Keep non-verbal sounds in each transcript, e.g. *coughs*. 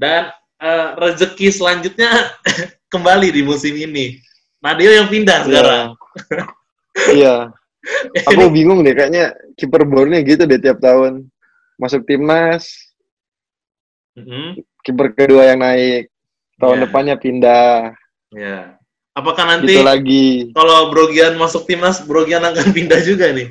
Dan uh, rezeki selanjutnya *laughs* kembali di musim ini. Nadio yang pindah sekarang. Iya. *laughs* Aku bingung deh, kayaknya kiper bornya gitu deh tiap tahun. Masuk timnas, Mm-hmm. kiper kedua yang naik. Tahun Iya. depannya pindah. Ya. Apakah nanti Gitu lagi. kalau Brogian masuk timnas, Brogian akan *laughs* pindah juga nih?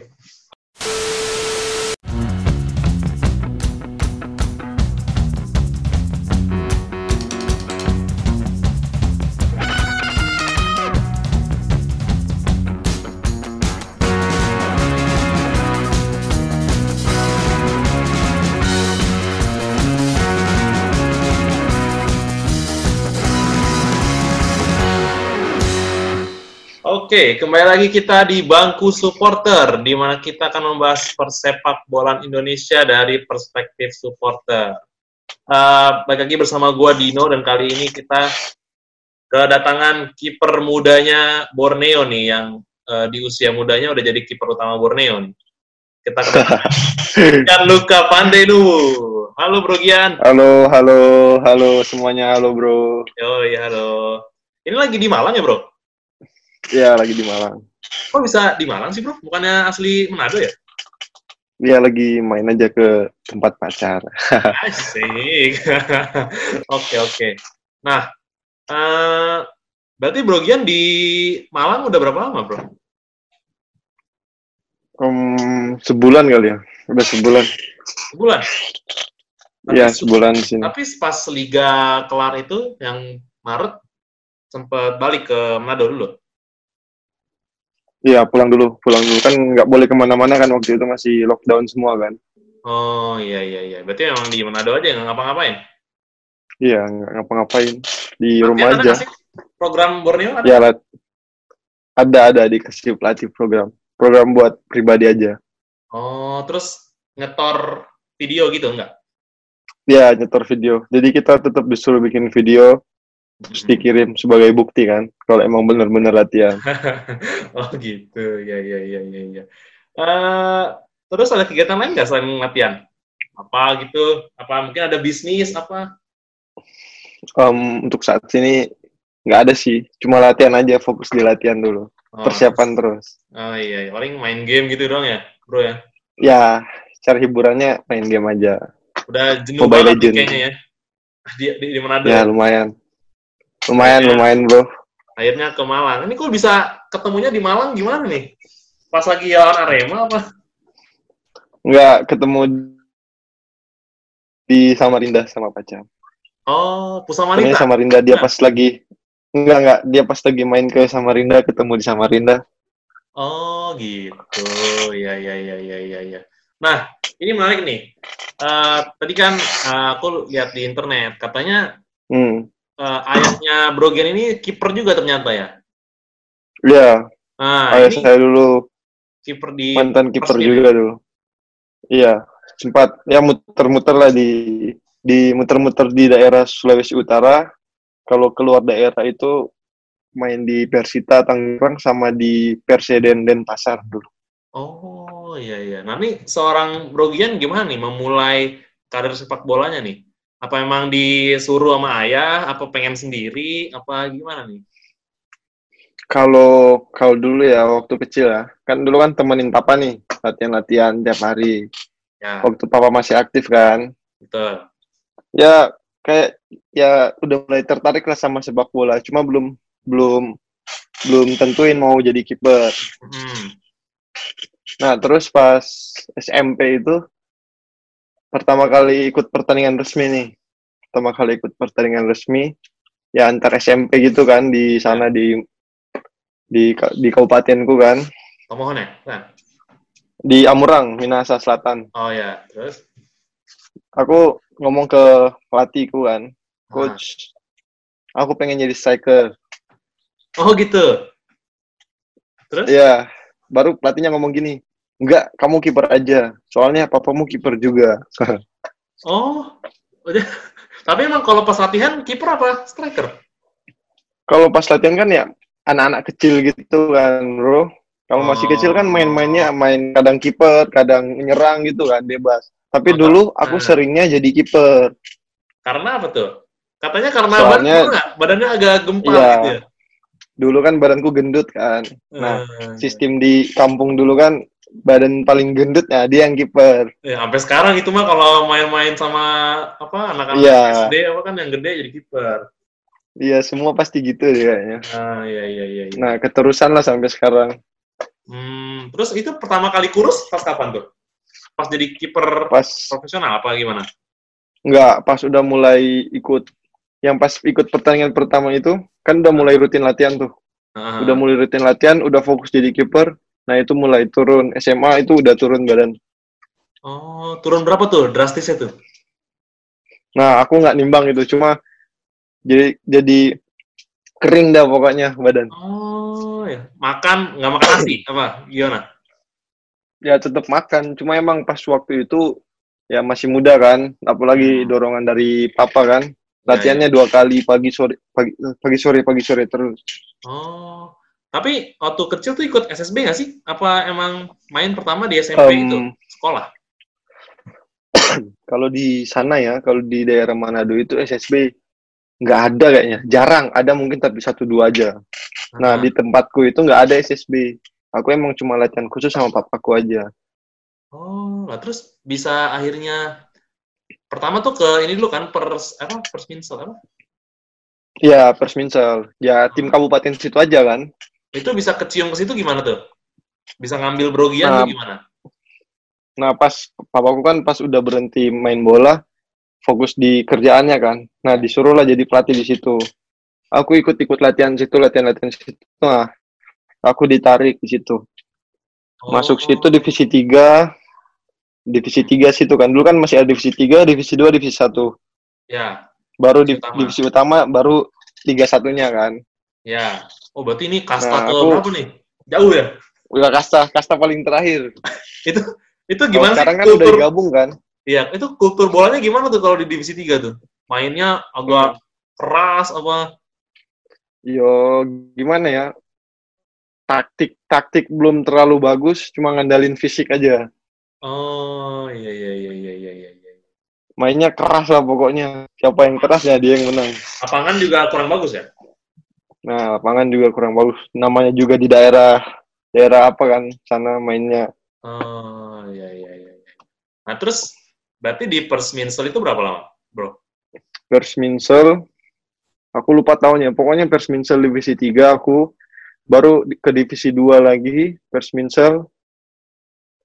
Oke, kembali lagi kita di bangku supporter, di mana kita akan membahas persepak bolaan Indonesia dari perspektif supporter. Eh, balik lagi bersama gua Dino dan kali ini kita kedatangan kiper mudanya Borneo nih, yang eh, di usia mudanya udah jadi kiper utama Borneo nih. Kita kedatangan *laughs* Luka Pandenu. Halo Bro Gian. Halo, halo, halo semuanya. Halo, bro. Yo, ya halo. Ini lagi di Malang ya, Bro? Iya, lagi di Malang. Kok bisa di Malang sih, Bro? Bukannya asli Manado ya? Dia lagi main aja ke tempat pacar. *laughs* Asik. *laughs* Oke, oke. Nah, eh, berarti Bro Gian di Malang udah berapa lama, Bro? Hmm, sebulan kali ya. Udah sebulan. Sebulan? Iya, se- sebulan di sini. Tapi pas Liga kelar itu, yang Maret, sempat balik ke Manado dulu. Iya, pulang dulu. Pulang dulu. Kan nggak boleh ke mana-mana kan waktu itu masih lockdown semua kan. Oh, iya, iya, iya. Berarti emang di Manado aja, nggak ngapa-ngapain? Iya, nggak ngapa-ngapain. Di Latihan rumah aja. nggak? Program Borneo ada? Ya, lat- ada, ada dikasih pelatih program. Program buat pribadi aja. Oh, terus ngetor video gitu, enggak? Ya, nyetor video. Jadi kita tetap disuruh bikin video, terus dikirim sebagai bukti kan. Kalau emang bener-bener latihan. *laughs* oh gitu, ya ya ya ya ya. Eh, terus ada kegiatan lain nggak selain latihan? Apa gitu? Apa mungkin ada bisnis apa? Em, untuk saat ini nggak ada sih. Cuma latihan aja, fokus di latihan dulu. Oh, Persiapan terus. Oh iya, iya. paling main game gitu doang ya, bro ya. Ya, cara hiburannya main game aja. Udah jenuh Mobile banget Legend. kayaknya ya. Di, di, di Manado. Ya, lumayan. Lumayan, Ya. lumayan bro. Akhirnya ke Malang. Ini kok bisa ketemunya di Malang gimana nih? Pas lagi lawan Arema apa? Nggak ketemu di Samarinda sama pacar. Oh, Pusat Temennya Wanita. Samarinda dia Nah. pas lagi enggak enggak dia pas lagi main ke Samarinda ketemu di Samarinda. Oh gitu, ya ya ya ya ya ya. Nah ini menarik nih. Eh, tadi kan eh, aku lihat di internet katanya Hmm. eh, Brogen ini kiper juga ternyata ya. Iya, Nah ayah ini saya dulu kiper di mantan kiper ya? juga dulu. Iya, sempat ya muter-muter lah di di muter-muter di daerah Sulawesi Utara. Kalau keluar daerah itu main di Persita Tangerang sama di Perseden Denpasar dulu. Oh iya iya. Nah ini seorang Brogian gimana nih memulai karir sepak bolanya nih? Apa emang disuruh sama ayah? Apa pengen sendiri? Apa gimana nih? Kalau kalau dulu ya waktu kecil ya, kan dulu kan temenin papa nih latihan-latihan tiap hari. Ya Waktu papa masih aktif kan, betul. ya kayak ya udah mulai tertarik lah sama sepak bola. Cuma belum belum belum tentuin mau jadi kiper. Hmm. Nah terus pas SMP itu pertama kali ikut pertandingan resmi nih, pertama kali ikut pertandingan resmi ya antar SMP gitu kan di sana di di di kabupatenku kan Tomohon ya? Nah. di Amurang Minahasa Selatan. Oh ya, terus? Aku ngomong ke pelatihku kan, coach, aku pengen jadi striker. Oh gitu. Terus? Iya, baru pelatihnya ngomong gini, enggak, kamu kiper aja, soalnya papamu kiper juga. Oh, udah. *laughs* Tapi emang kalau pas latihan kiper apa striker? Kalau pas latihan kan ya anak-anak kecil gitu kan, bro. Kalau masih Oh. kecil kan main-mainnya main kadang kiper, kadang nyerang gitu kan, bebas. Tapi Oh, dulu aku nah. seringnya jadi kiper. Karena apa tuh? Katanya karena Soalnya- badan, badannya agak gempal Iya. gitu ya. Dulu kan badanku gendut kan. Nah, Eh, sistem di kampung dulu kan badan paling gendut ya dia yang kiper. ya, sampai sekarang itu mah kalau main-main sama apa anak-anak Iya. SD apa kan yang gede jadi kiper. Iya, semua pasti gitu deh kayaknya. Ah, iya iya iya. iya. Nah, keterusan lah sampai sekarang. Hmm, terus itu pertama kali kurus pas kapan tuh? Pas jadi kiper Pas profesional apa gimana? Enggak, pas udah mulai ikut yang pas ikut pertandingan pertama itu kan udah mulai rutin latihan tuh. Ah, Udah mulai rutin latihan, udah fokus jadi kiper. Nah, itu mulai turun SMA itu udah turun badan. Oh, turun berapa tuh drastisnya tuh? Nah, aku nggak nimbang itu, cuma jadi jadi kering dah pokoknya badan. Oh, ya. Makan nggak makan nasi apa? Gimana? Ya tetap makan, cuma emang pas waktu itu ya masih muda kan, apalagi Hmm. dorongan dari papa kan. Ya, Latihannya dua kali pagi sore pagi pagi sore pagi sore terus. Oh, tapi waktu kecil tuh ikut SSB nggak sih? Apa emang main pertama di SMP Em, itu sekolah? *clears throat* Kalau di sana ya, kalau di daerah Manado itu SSB nggak ada kayaknya, jarang. Ada mungkin tapi satu dua aja. Nah Ah, di tempatku itu nggak ada SSB. Aku emang cuma latihan khusus sama papaku aja. Oh, lah terus bisa akhirnya pertama tuh ke ini dulu kan pers apa persminsel apa? Ya Persminsel, ya tim kabupaten situ aja kan. Itu bisa kecium ke situ gimana tuh? Bisa ngambil brogian Nah, tuh gimana? Nah pas papaku kan pas udah berhenti main bola, fokus di kerjaannya kan. Nah disuruhlah jadi pelatih di situ. Aku ikut-ikut latihan situ, latihan-latihan situ. Nah aku ditarik di situ. Masuk Oh, situ divisi 3, divisi 3 situ kan. Dulu kan masih ada divisi 3, divisi 2, divisi 1. Ya, Baru di, Utama. divisi utama baru liga satunya kan. Ya. Oh, berarti ini kasta Nah, ke aku- berapa nih? Jauh ya? Udah kasta, kasta paling terakhir. *laughs* Itu itu Kalau gimana sekarang sih kan udah kultur? digabung kan. Iya, itu kultur bolanya gimana tuh kalau di divisi 3 tuh? Mainnya agak keras apa? Yo, gimana ya? Taktik taktik belum terlalu bagus, cuma ngandalin fisik aja. Oh, iya iya iya iya iya iya. iya. Mainnya keras lah pokoknya. Siapa yang keras ya dia yang menang. Lapangan juga kurang bagus ya? Nah, lapangan juga kurang bagus. Namanya juga di daerah daerah apa kan sana mainnya. Oh, iya iya iya. iya. Nah, terus berarti di Persminsel itu berapa lama, Bro? Persminsel aku lupa tahunnya. Pokoknya Persminsel divisi 3 aku baru ke divisi 2 lagi Persminsel.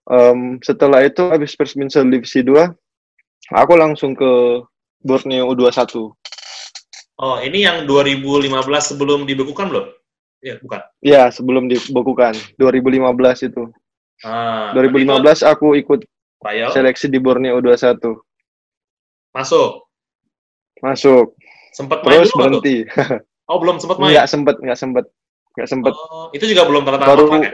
Em, setelah itu habis Persminsel divisi 2 aku langsung ke Borneo U21. Oh, ini yang 2015 sebelum dibekukan belum? Iya, bukan. Ya, sebelum dibekukan 2015 itu. Ah, 2015 aku ikut trial seleksi di Borneo U21. masuk. Masuk. Sempat main Terus dulu berhenti. *laughs* Oh, belum sempat main. Nggak sempet, nggak sempet. Nggak sempet. Oh, itu juga belum tanda tangan Baru kontrak ya?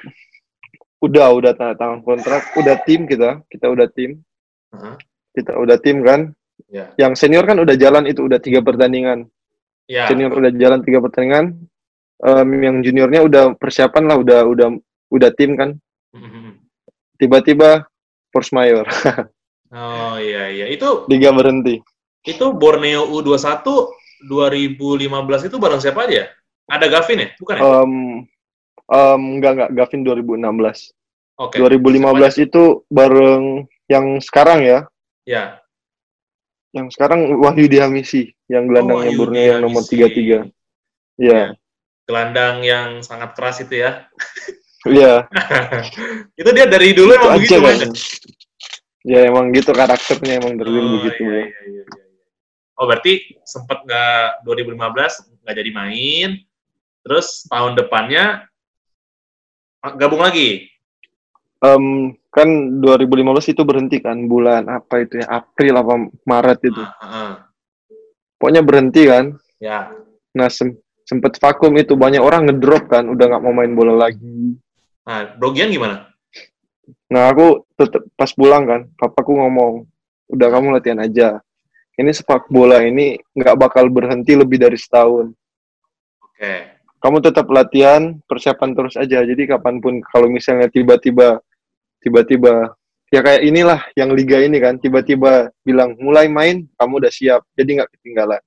udah udah tanda tangan kontrak, udah tim kita, kita udah tim, Heeh. kita udah tim kan. Ya. Yang senior kan udah jalan itu udah tiga pertandingan. Ya. Senior udah jalan tiga pertandingan. Em, yang juniornya udah persiapan lah, udah udah udah tim kan. *laughs* Tiba-tiba force mayor, *laughs* Oh iya iya. Itu liga berhenti. itu Borneo U21 2015 itu bareng siapa aja? Ada Gavin ya? Bukan ya? Em em, enggak enggak Gavin 2016. Oke. 2015 itu bareng yang sekarang ya. Ya. Yang sekarang Wahyu Dihamisi yang gelandangnya Oh, Borneo yang nomor Dihamisi. 33. Iya. Gelandang yang sangat keras itu ya. *laughs* Iya. *laughs* itu dia dari dulu Itu emang begitu kan. Ya emang gitu karakternya emang dari dulu Oh, begitu. iya, iya, iya, iya. Oh berarti sempat nggak 2015 nggak jadi main, terus tahun depannya ah, gabung lagi. Em, kan 2015 itu berhenti kan bulan apa itu ya April apa Maret itu. Ah. Pokoknya berhenti kan. Ya. Nah sem- sempet vakum itu banyak orang ngedrop kan udah nggak mau main bola lagi. Nah, Brogian gimana? Nah aku tetep pas pulang kan papaku ngomong udah kamu latihan aja. Ini sepak bola ini nggak bakal berhenti lebih dari setahun. Oke. kamu tetap latihan, persiapan terus aja. Jadi kapan pun kalau misalnya tiba-tiba tiba-tiba ya kayak inilah yang liga ini kan tiba-tiba bilang mulai main kamu udah siap jadi nggak ketinggalan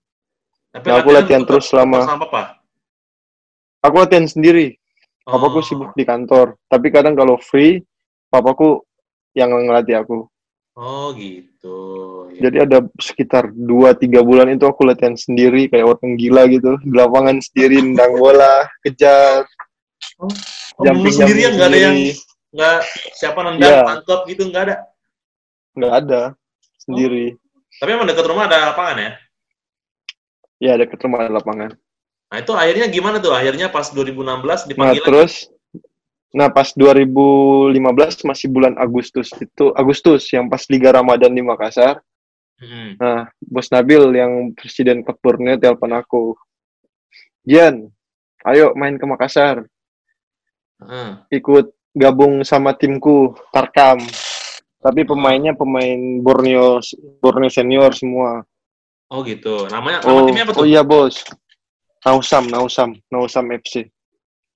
Tapi Nah, aku latihan terus selama- papa. aku latihan sendiri papaku Oh. sibuk di kantor tapi kadang kalau free papaku yang ngelatih aku Oh gitu. Ya. jadi ada sekitar 2-3 bulan itu aku latihan sendiri kayak orang gila gitu di lapangan sendiri nendang bola kejar Oh, jumping dulu sendirian nggak ada yang. Nggak siapa nendang Iya. tangkap gitu nggak ada. nggak ada sendiri Tapi emang dekat rumah ada lapangan ya. ya deket rumah ada lapangan Nah itu akhirnya gimana tuh? Akhirnya pas 2016 Nah, dipanggil lagi. terus nah pas 2015 masih bulan Agustus itu Agustus yang pas Liga Ramadan di Makassar. Hmm. Nah, Bos Nabil yang presiden Borneo telepon aku. Jan, ayo main ke Makassar, Heeh. ikut gabung sama timku Tarkam. Tapi pemainnya pemain Borneo Borneo senior semua. Oh gitu. Namanya nama Oh, timnya apa oh tuh? iya bos. Nausam, Nausam, Nausam FC.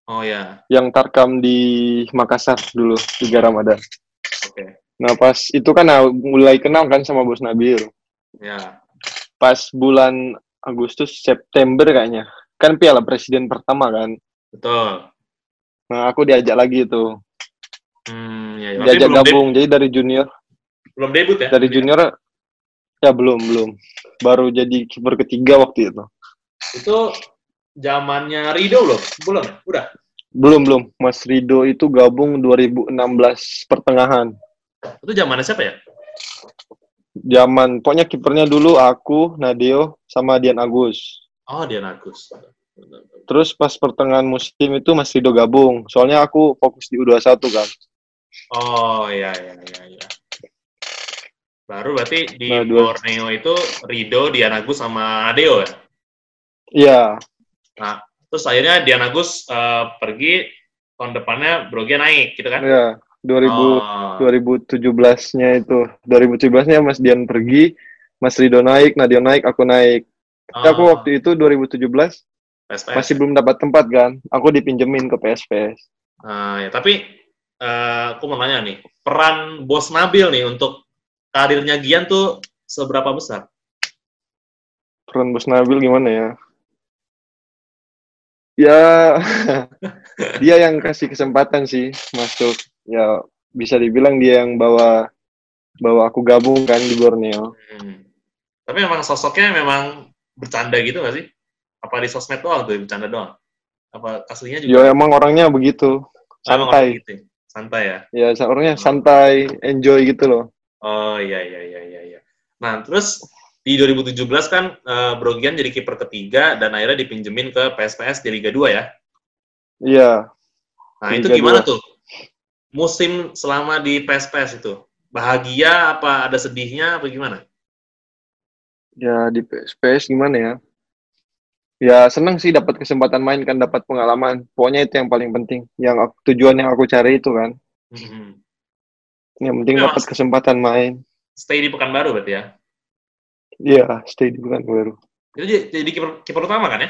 Oh ya. Yang Tarkam di Makassar dulu, Liga Ramadan. Oke. Nah pas itu kan nah, mulai kenal kan sama Bos Nabil. Ya. Pas bulan Agustus September kayaknya. Kan Piala Presiden pertama kan. Betul. Nah aku diajak lagi itu. Hmm, ya, ya. Diajak gabung. Jadi dari junior, belum debut ya? dari junior ya belum belum. Baru jadi kiper ketiga waktu itu. Itu zamannya Rido belum? Belum? Udah. Belum belum. Mas Rido itu gabung 2016 pertengahan. Itu zamannya siapa ya? Zaman pokoknya kipernya dulu aku, Nadeo, sama Dian Agus. Oh, Dian Agus. Terus pas pertengahan musim itu Mas Rido gabung. Soalnya aku fokus di U21 kan. Oh, iya, iya, iya, iya. Baru berarti di Nah, dua- Borneo itu Rido, Dian Agus, sama Adeo ya? Iya, Nah, terus akhirnya Dian Agus eh, pergi, tahun depannya Brogia naik, gitu kan? iya. 2000 Oh, 2017-nya itu. 2017-nya Mas Dian pergi, Mas Rido naik, Nadio naik, aku naik. Tapi aku oh, waktu itu 2017 PSPS. masih belum dapat tempat kan. Aku dipinjemin ke PSPS. Nah, ya, tapi eh, aku mau nanya nih, peran Bos Nabil nih untuk karirnya Gian tuh seberapa besar? Peran Bos Nabil gimana ya? Ya, *laughs* dia yang kasih kesempatan sih masuk. Ya, bisa dibilang dia yang bawa bawa aku gabung kan di Borneo. Hmm. Tapi memang sosoknya memang bercanda gitu nggak sih? Apa di sosmed doang tuh bercanda doang? Apa aslinya juga? Ya emang orangnya begitu, Memang orang santai. gitu ya? Santai ya? Ya orangnya santai, enjoy gitu loh. Oh iya iya iya iya. iya. Nah terus di 2017 kan eh, Brogian jadi kiper ketiga dan akhirnya dipinjemin ke PSPS di Liga 2 ya. Iya, Nah Liga itu gimana 2. tuh? Musim selama di PSPS itu bahagia apa ada sedihnya apa gimana? ya di PSPS gimana ya? Ya seneng sih dapat kesempatan main kan, dapat pengalaman. Pokoknya itu yang paling penting. Yang aku- tujuan yang aku cari itu kan. Mhm. Yang penting dapat kesempatan main. Stay di Pekanbaru berarti ya? Iya, stay di baru. Itu jadi, jadi kiper kiper utama kan ya?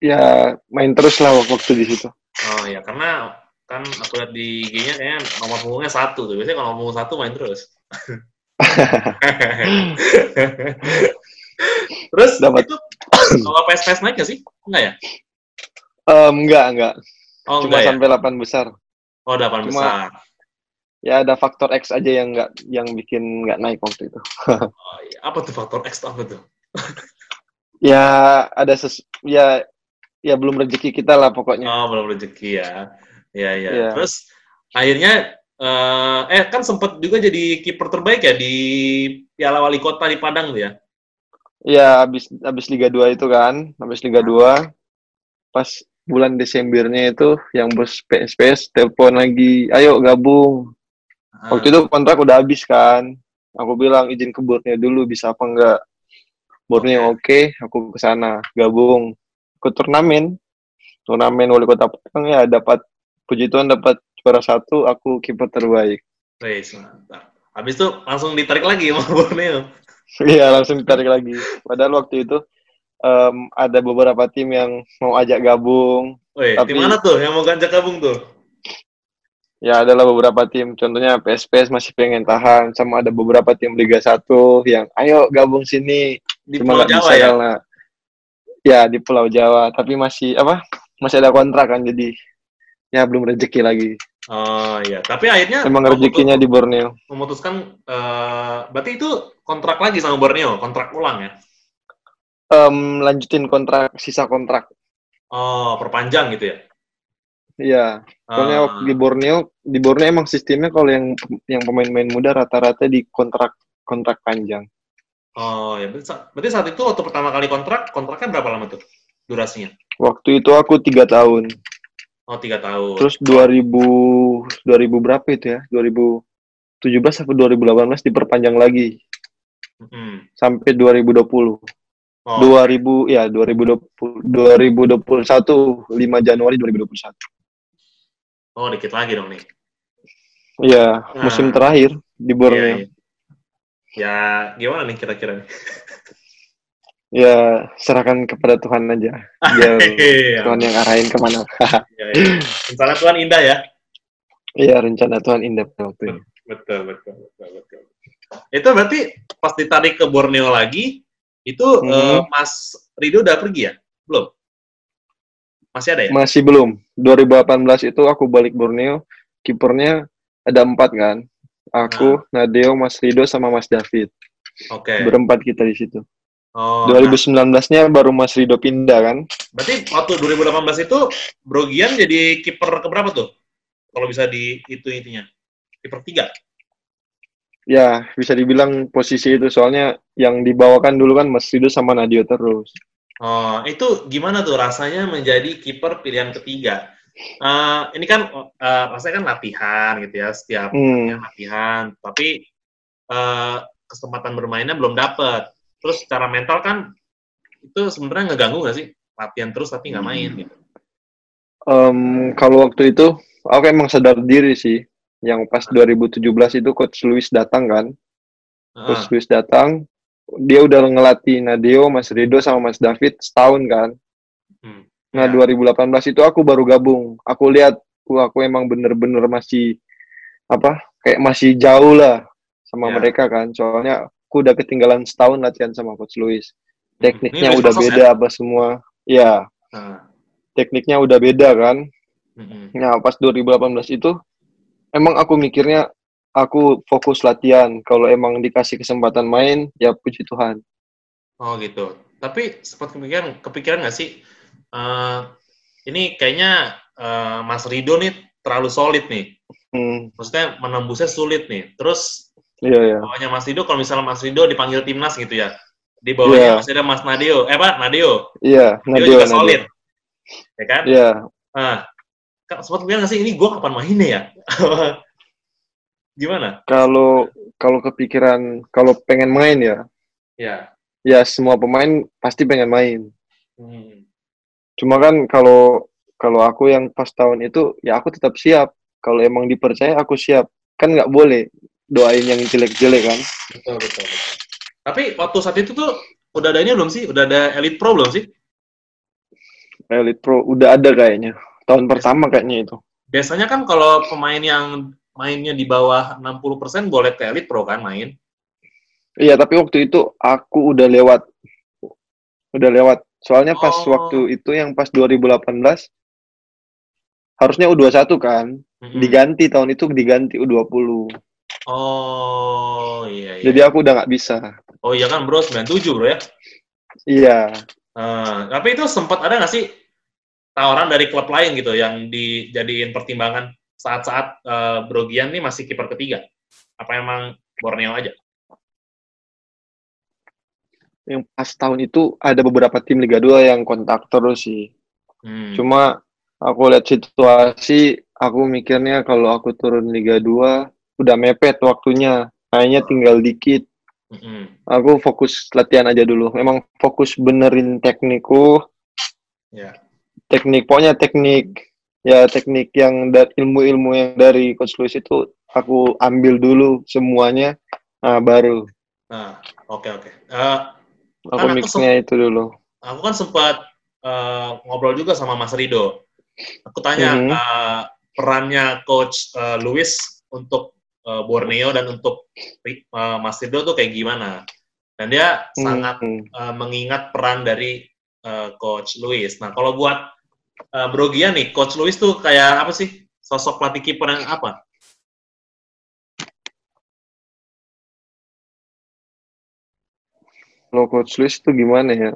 Ya main terus lah waktu di situ. Oh ya, karena kan aku lihat di IG-nya kayaknya nomor punggungnya satu tuh. Biasanya kalau nomor punggung satu main terus. *laughs* *laughs* terus Dapat. itu kalau PSPS naik nggak sih? Enggak ya? Em, enggak, enggak. Oh Cuma enggak ya? sampai 8 besar. Oh delapan cuma- besar. Ya ada faktor X aja yang enggak yang bikin enggak naik waktu itu. *laughs* Oh, iya. Apa tuh faktor X tuh apa tuh? *laughs* Ya ada ses ya ya belum rezeki kita lah pokoknya. Oh belum rezeki ya. Ya ya. Iya. Terus akhirnya eh, eh kan sempat juga jadi kiper terbaik ya di Piala Wali Kota di Padang tuh ya. Ya habis habis Liga 2 itu kan, habis Liga 2 pas bulan Desembernya itu yang bos PSPS telepon lagi, ayo gabung. Ah, Waktu itu kontrak udah habis kan. Aku bilang izin ke Borneo dulu bisa apa enggak. Borneo oke, aku ke sana gabung ke turnamen. Turnamen wali kota Padang ya dapat puji Tuhan dapat juara satu, aku kiper terbaik. wes, mantap. Habis itu langsung ditarik lagi sama Borneo. *laughs* Iya langsung ditarik lagi. Padahal waktu itu em, ada beberapa tim yang mau ajak gabung. Wih, Tapi- di mana tuh yang mau ganjak gabung tuh? Ya adalah beberapa tim, contohnya PSPS masih pengen tahan, sama ada beberapa tim Liga 1 yang ayo gabung sini. Di Cuma Pulau nggak Jawa bisa ya? karena ya di Pulau Jawa, tapi masih apa? Masih ada kontrak kan, jadi ya belum rezeki lagi. Oh iya, tapi akhirnya Emang rezekinya di Borneo. memutuskan eh, berarti itu kontrak lagi sama Borneo, kontrak ulang ya? Em, lanjutin kontrak, sisa kontrak. Oh, perpanjang gitu ya? Iya, soalnya waktu di Borneo, di Borneo emang sistemnya kalau yang yang pemain-pemain muda rata-rata di kontrak kontrak panjang. Oh ya, berarti saat itu waktu pertama kali kontrak, kontraknya berapa lama tuh durasinya? Waktu itu aku tiga tahun. Oh tiga tahun. Terus 2000 2000 berapa itu ya? 2017 atau 2018 diperpanjang lagi Mm-mm. sampai 2020. Oh, 2000 ya 2020 2021 5 Januari 2021. oh dikit lagi dong nih. Iya, musim Nah. terakhir di Iya, Borneo. iya. Ya gimana nih kira-kira nih? *laughs* Ya, serahkan kepada Tuhan aja. Biar *laughs* Iya, Tuhan yang arahin ke mana. *laughs* iya, iya. Rencana Tuhan indah ya. Iya, rencana Tuhan indah pada waktu itu. Betul, betul, betul, betul. Itu berarti pas ditarik ke Borneo lagi, itu eh, Mas Rido udah pergi ya? Belum? Masih ada ya? Masih belum. 2018 itu aku balik Borneo, kipernya ada empat kan. Aku, Nadeo, Mas Rido, sama Mas David. Oke. Berempat kita di situ. Oh, nah, 2019-nya baru Mas Rido pindah kan. berarti waktu 2018 itu Brogian jadi kiper keberapa tuh? Kalau bisa di itu intinya. Kiper tiga. Ya, bisa dibilang posisi itu soalnya yang dibawakan dulu kan Mas Rido sama Nadio terus. Oh, itu gimana tuh rasanya menjadi kiper pilihan ketiga? Eh, ini kan eh, rasanya kan latihan gitu ya, setiap Hmm. latihan, tapi eh, kesempatan bermainnya belum dapet. Terus secara mental kan itu sebenarnya ngeganggu nggak sih? Latihan terus tapi nggak main gitu. Em, kalau waktu itu aku emang sadar diri sih. Yang pas 2017 itu Coach Luis datang kan. Coach Heeh. Luis datang, dia udah ngelatih Nadeo, Mas Rido sama Mas David setahun kan. Hmm. Nah, Ya. 2018 itu aku baru gabung. Aku lihat, wah, aku emang bener-bener masih apa? Kayak masih jauh lah sama Ya. mereka kan. Soalnya aku udah ketinggalan setahun latihan sama Coach Luis. Tekniknya udah beda apa semua. Ya, Nah, tekniknya udah beda kan. mm-mm. Nah, pas 2018 itu emang aku mikirnya aku fokus latihan. Kalau emang dikasih kesempatan main, ya puji Tuhan. Oh gitu. Tapi sempat kepikiran, kepikiran nggak sih? eh, ini kayaknya eh, Mas Rido nih terlalu solid nih. Hmm, Maksudnya menembusnya sulit nih. Terus iya ya. bawahnya Mas Rido, kalau misalnya Mas Rido dipanggil timnas gitu ya, di bawahnya Iya. masih ada Mas Nadeo. Eh Pak, Nadeo. Iya, Dia Nadio, juga Nadio. solid. Ya kan? Iya, Nah, Kak, sempat nggak sih ini gue kapan mainnya ya? *laughs* Gimana? kalau kalau kepikiran kalau pengen main ya, Ya. ya semua pemain pasti pengen main. Hmm. Cuma kan kalau kalau aku yang pas tahun itu ya aku tetap siap. Kalau emang dipercaya aku siap. Kan nggak boleh doain yang jelek-jelek kan. Betul, betul, betul. Tapi waktu saat itu tuh udah ada ini belum sih? Udah ada Elite Pro belum sih? Elite Pro udah ada kayaknya. Tahun pertama kayaknya itu. Biasanya kan kalau pemain yang mainnya di bawah 60% boleh ke Elite Pro kan main? Iya, tapi waktu itu aku udah lewat. Udah lewat. Soalnya pas Oh. waktu itu yang pas 2018 harusnya U21 kan. Mm-mm. Diganti tahun itu diganti U20. Oh, iya, iya. Jadi aku udah nggak bisa. Oh iya kan bro, 97 bro ya? Iya. Eh, tapi itu sempat ada nggak sih tawaran dari klub lain gitu yang dijadiin pertimbangan saat-saat eh, Brogian nih masih kiper ketiga? Apa emang Borneo aja? Yang pas tahun itu ada beberapa tim Liga 2 yang kontak terus sih. Hmm. Cuma aku lihat situasi, aku mikirnya kalau aku turun Liga 2 udah mepet waktunya. Kayaknya tinggal dikit. Mm-mm. Aku fokus latihan aja dulu. Memang fokus benerin teknikku, Ya. teknik pokoknya teknik ya teknik yang dari ilmu-ilmu yang dari coach Luis itu aku ambil dulu semuanya nah baru Nah, oke oke. Eh, aku Kan aku mixnya itu dulu aku kan sempat eh, ngobrol juga sama Mas Rido. Aku tanya Mhm. eh, perannya coach uh, Luis untuk uh, Borneo dan untuk uh, Mas Rido tuh kayak gimana? Dan dia hmm. sangat uh, mengingat peran dari uh, coach Luis. Nah, kalau buat uh, Bro Gian nih, coach Luis tuh kayak apa sih? Sosok pelatih kiper yang apa? Kalau coach Luis tuh gimana ya?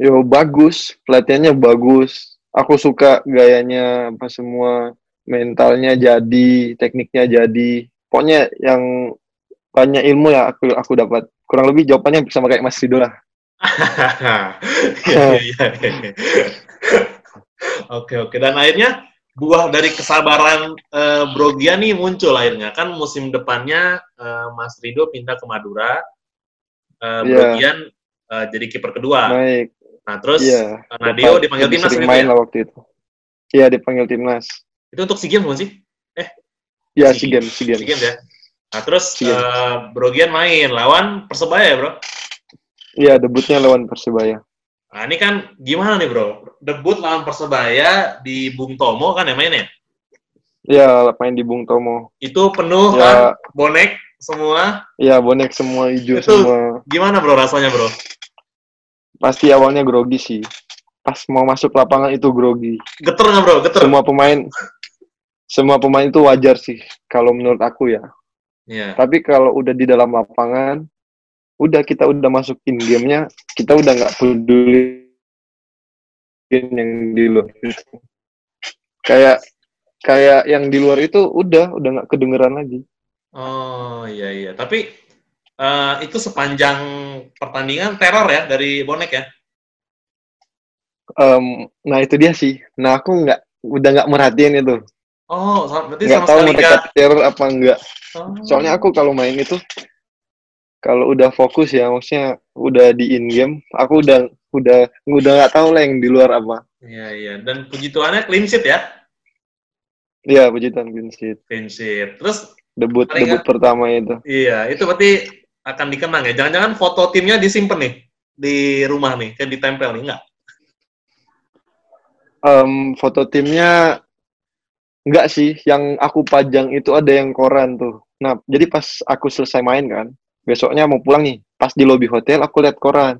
Yo bagus, pelatihannya bagus. Aku suka gayanya apa semua, mentalnya jadi, tekniknya jadi. Pokoknya yang banyak ilmu ya aku aku dapat. Kurang lebih jawabannya sama kayak Mas Rido lah. *laughs* Iya, iya, iya. *laughs* Oke oke dan akhirnya buah dari kesabaran uh, Bro Gia nih muncul akhirnya kan musim depannya uh, Mas Rido pindah ke Madura, uh, Gian uh, jadi kiper kedua. Baik. Nah, terus yeah. Nadio dipanggil timnas sering main ya? lah waktu itu. Iya, dipanggil timnas. Itu untuk SEA Games bukan sih? Eh. Iya, SEA Games, SEA Games. SEA Games ya. Nah, terus uh, Bro Gian main lawan Persebaya ya, Bro? Iya, debutnya lawan Persebaya. Nah, ini kan gimana nih, Bro? Debut lawan Persebaya di Bung Tomo kan ya mainnya? Iya, main di Bung Tomo. Itu penuh ya. kan bonek semua? Iya, bonek semua hijau Itu semua. Gimana, Bro, rasanya, Bro? Pasti awalnya grogi sih. Pas mau masuk lapangan itu grogi. Geter nggak bro? Geter. Semua pemain, semua pemain itu wajar sih kalau menurut aku ya. Yeah. Tapi kalau udah di dalam lapangan, udah kita udah masukin gamenya, kita udah nggak peduli yang di luar Kayak kayak yang di luar itu udah udah nggak kedengeran lagi. Oh iya iya. Tapi uh, itu sepanjang pertandingan teror ya dari bonek ya? Um, nah itu dia sih. Nah aku nggak udah nggak merhatiin itu. Oh, berarti nggak tahu mereka gak... teror apa enggak. Oh. Soalnya aku kalau main itu kalau udah fokus ya maksudnya udah di in game, aku udah udah udah nggak tahu lah yang di luar apa. Iya iya. Dan puji Tuhannya clean sheet ya? Iya puji Tuhan clean sheet. Clean sheet. Terus debut debut pertama itu. Iya itu berarti akan dikenang ya. Jangan-jangan foto timnya disimpan nih di rumah nih, kayak ditempel nih, enggak? Um, foto timnya enggak sih. Yang aku pajang itu ada yang koran tuh. Nah, jadi pas aku selesai main kan, besoknya mau pulang nih. Pas di lobi hotel aku lihat koran.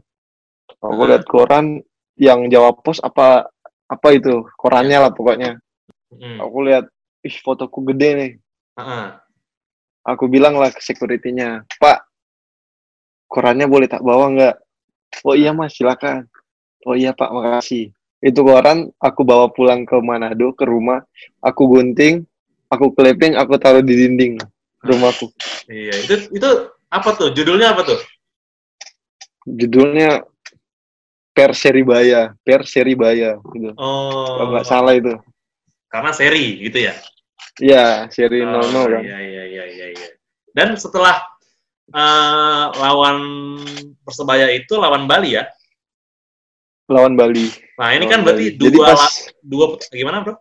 Aku lihat koran yang jawab pos apa apa itu korannya lah pokoknya. Hmm. Aku lihat, ih fotoku gede nih. Uh. Aku bilang lah ke security-nya, Pak, korannya boleh tak bawa nggak? Oh iya mas, silakan. Oh iya pak, makasih. Itu koran aku bawa pulang ke Manado, ke rumah. Aku gunting, aku clipping, aku taruh di dinding rumahku. Iya, itu itu apa tuh? Judulnya apa tuh? Judulnya Per Seribaya, Per Seribaya gitu. Oh. Kalau nggak salah itu. Karena seri gitu ya? Iya, seri oh, 00 kan. Iya, iya, iya, iya, iya. Dan setelah uh, lawan Persebaya itu lawan Bali ya? Lawan Bali. Nah ini kan lawan kan berarti Bali. dua, Jadi pas, dua gimana bro?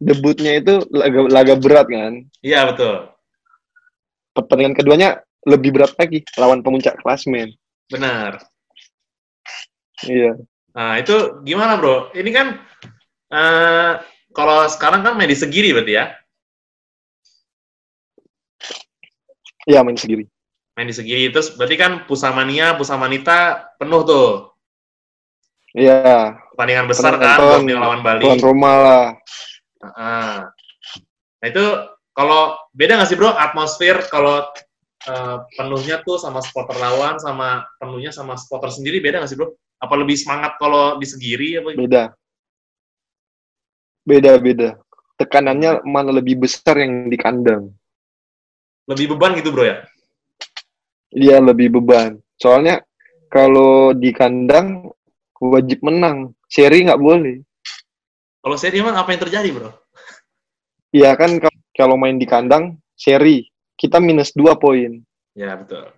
Debutnya itu laga, laga berat kan? Iya betul. Pertandingan keduanya lebih berat lagi lawan pemuncak klasmen. Benar. Iya. Nah itu gimana bro? Ini kan uh, kalau sekarang kan main di segiri berarti ya? Iya main di segiri. Main di segiri terus berarti kan Pusamania, Pusamanita penuh tuh. Iya. Pertandingan besar kan buat lawan Bali. Tuan rumah lah. Nah, nah itu kalau beda nggak sih bro atmosfer kalau uh, penuhnya tuh sama supporter lawan sama penuhnya sama supporter sendiri beda nggak sih bro? Apa lebih semangat kalau di segiri apa? Beda. Beda beda. Tekanannya mana lebih besar yang di kandang lebih beban gitu bro ya? Iya lebih beban. Soalnya kalau di kandang wajib menang, seri nggak boleh. Kalau seri emang apa yang terjadi bro? Iya kan kalau main di kandang seri kita minus dua poin. Ya betul.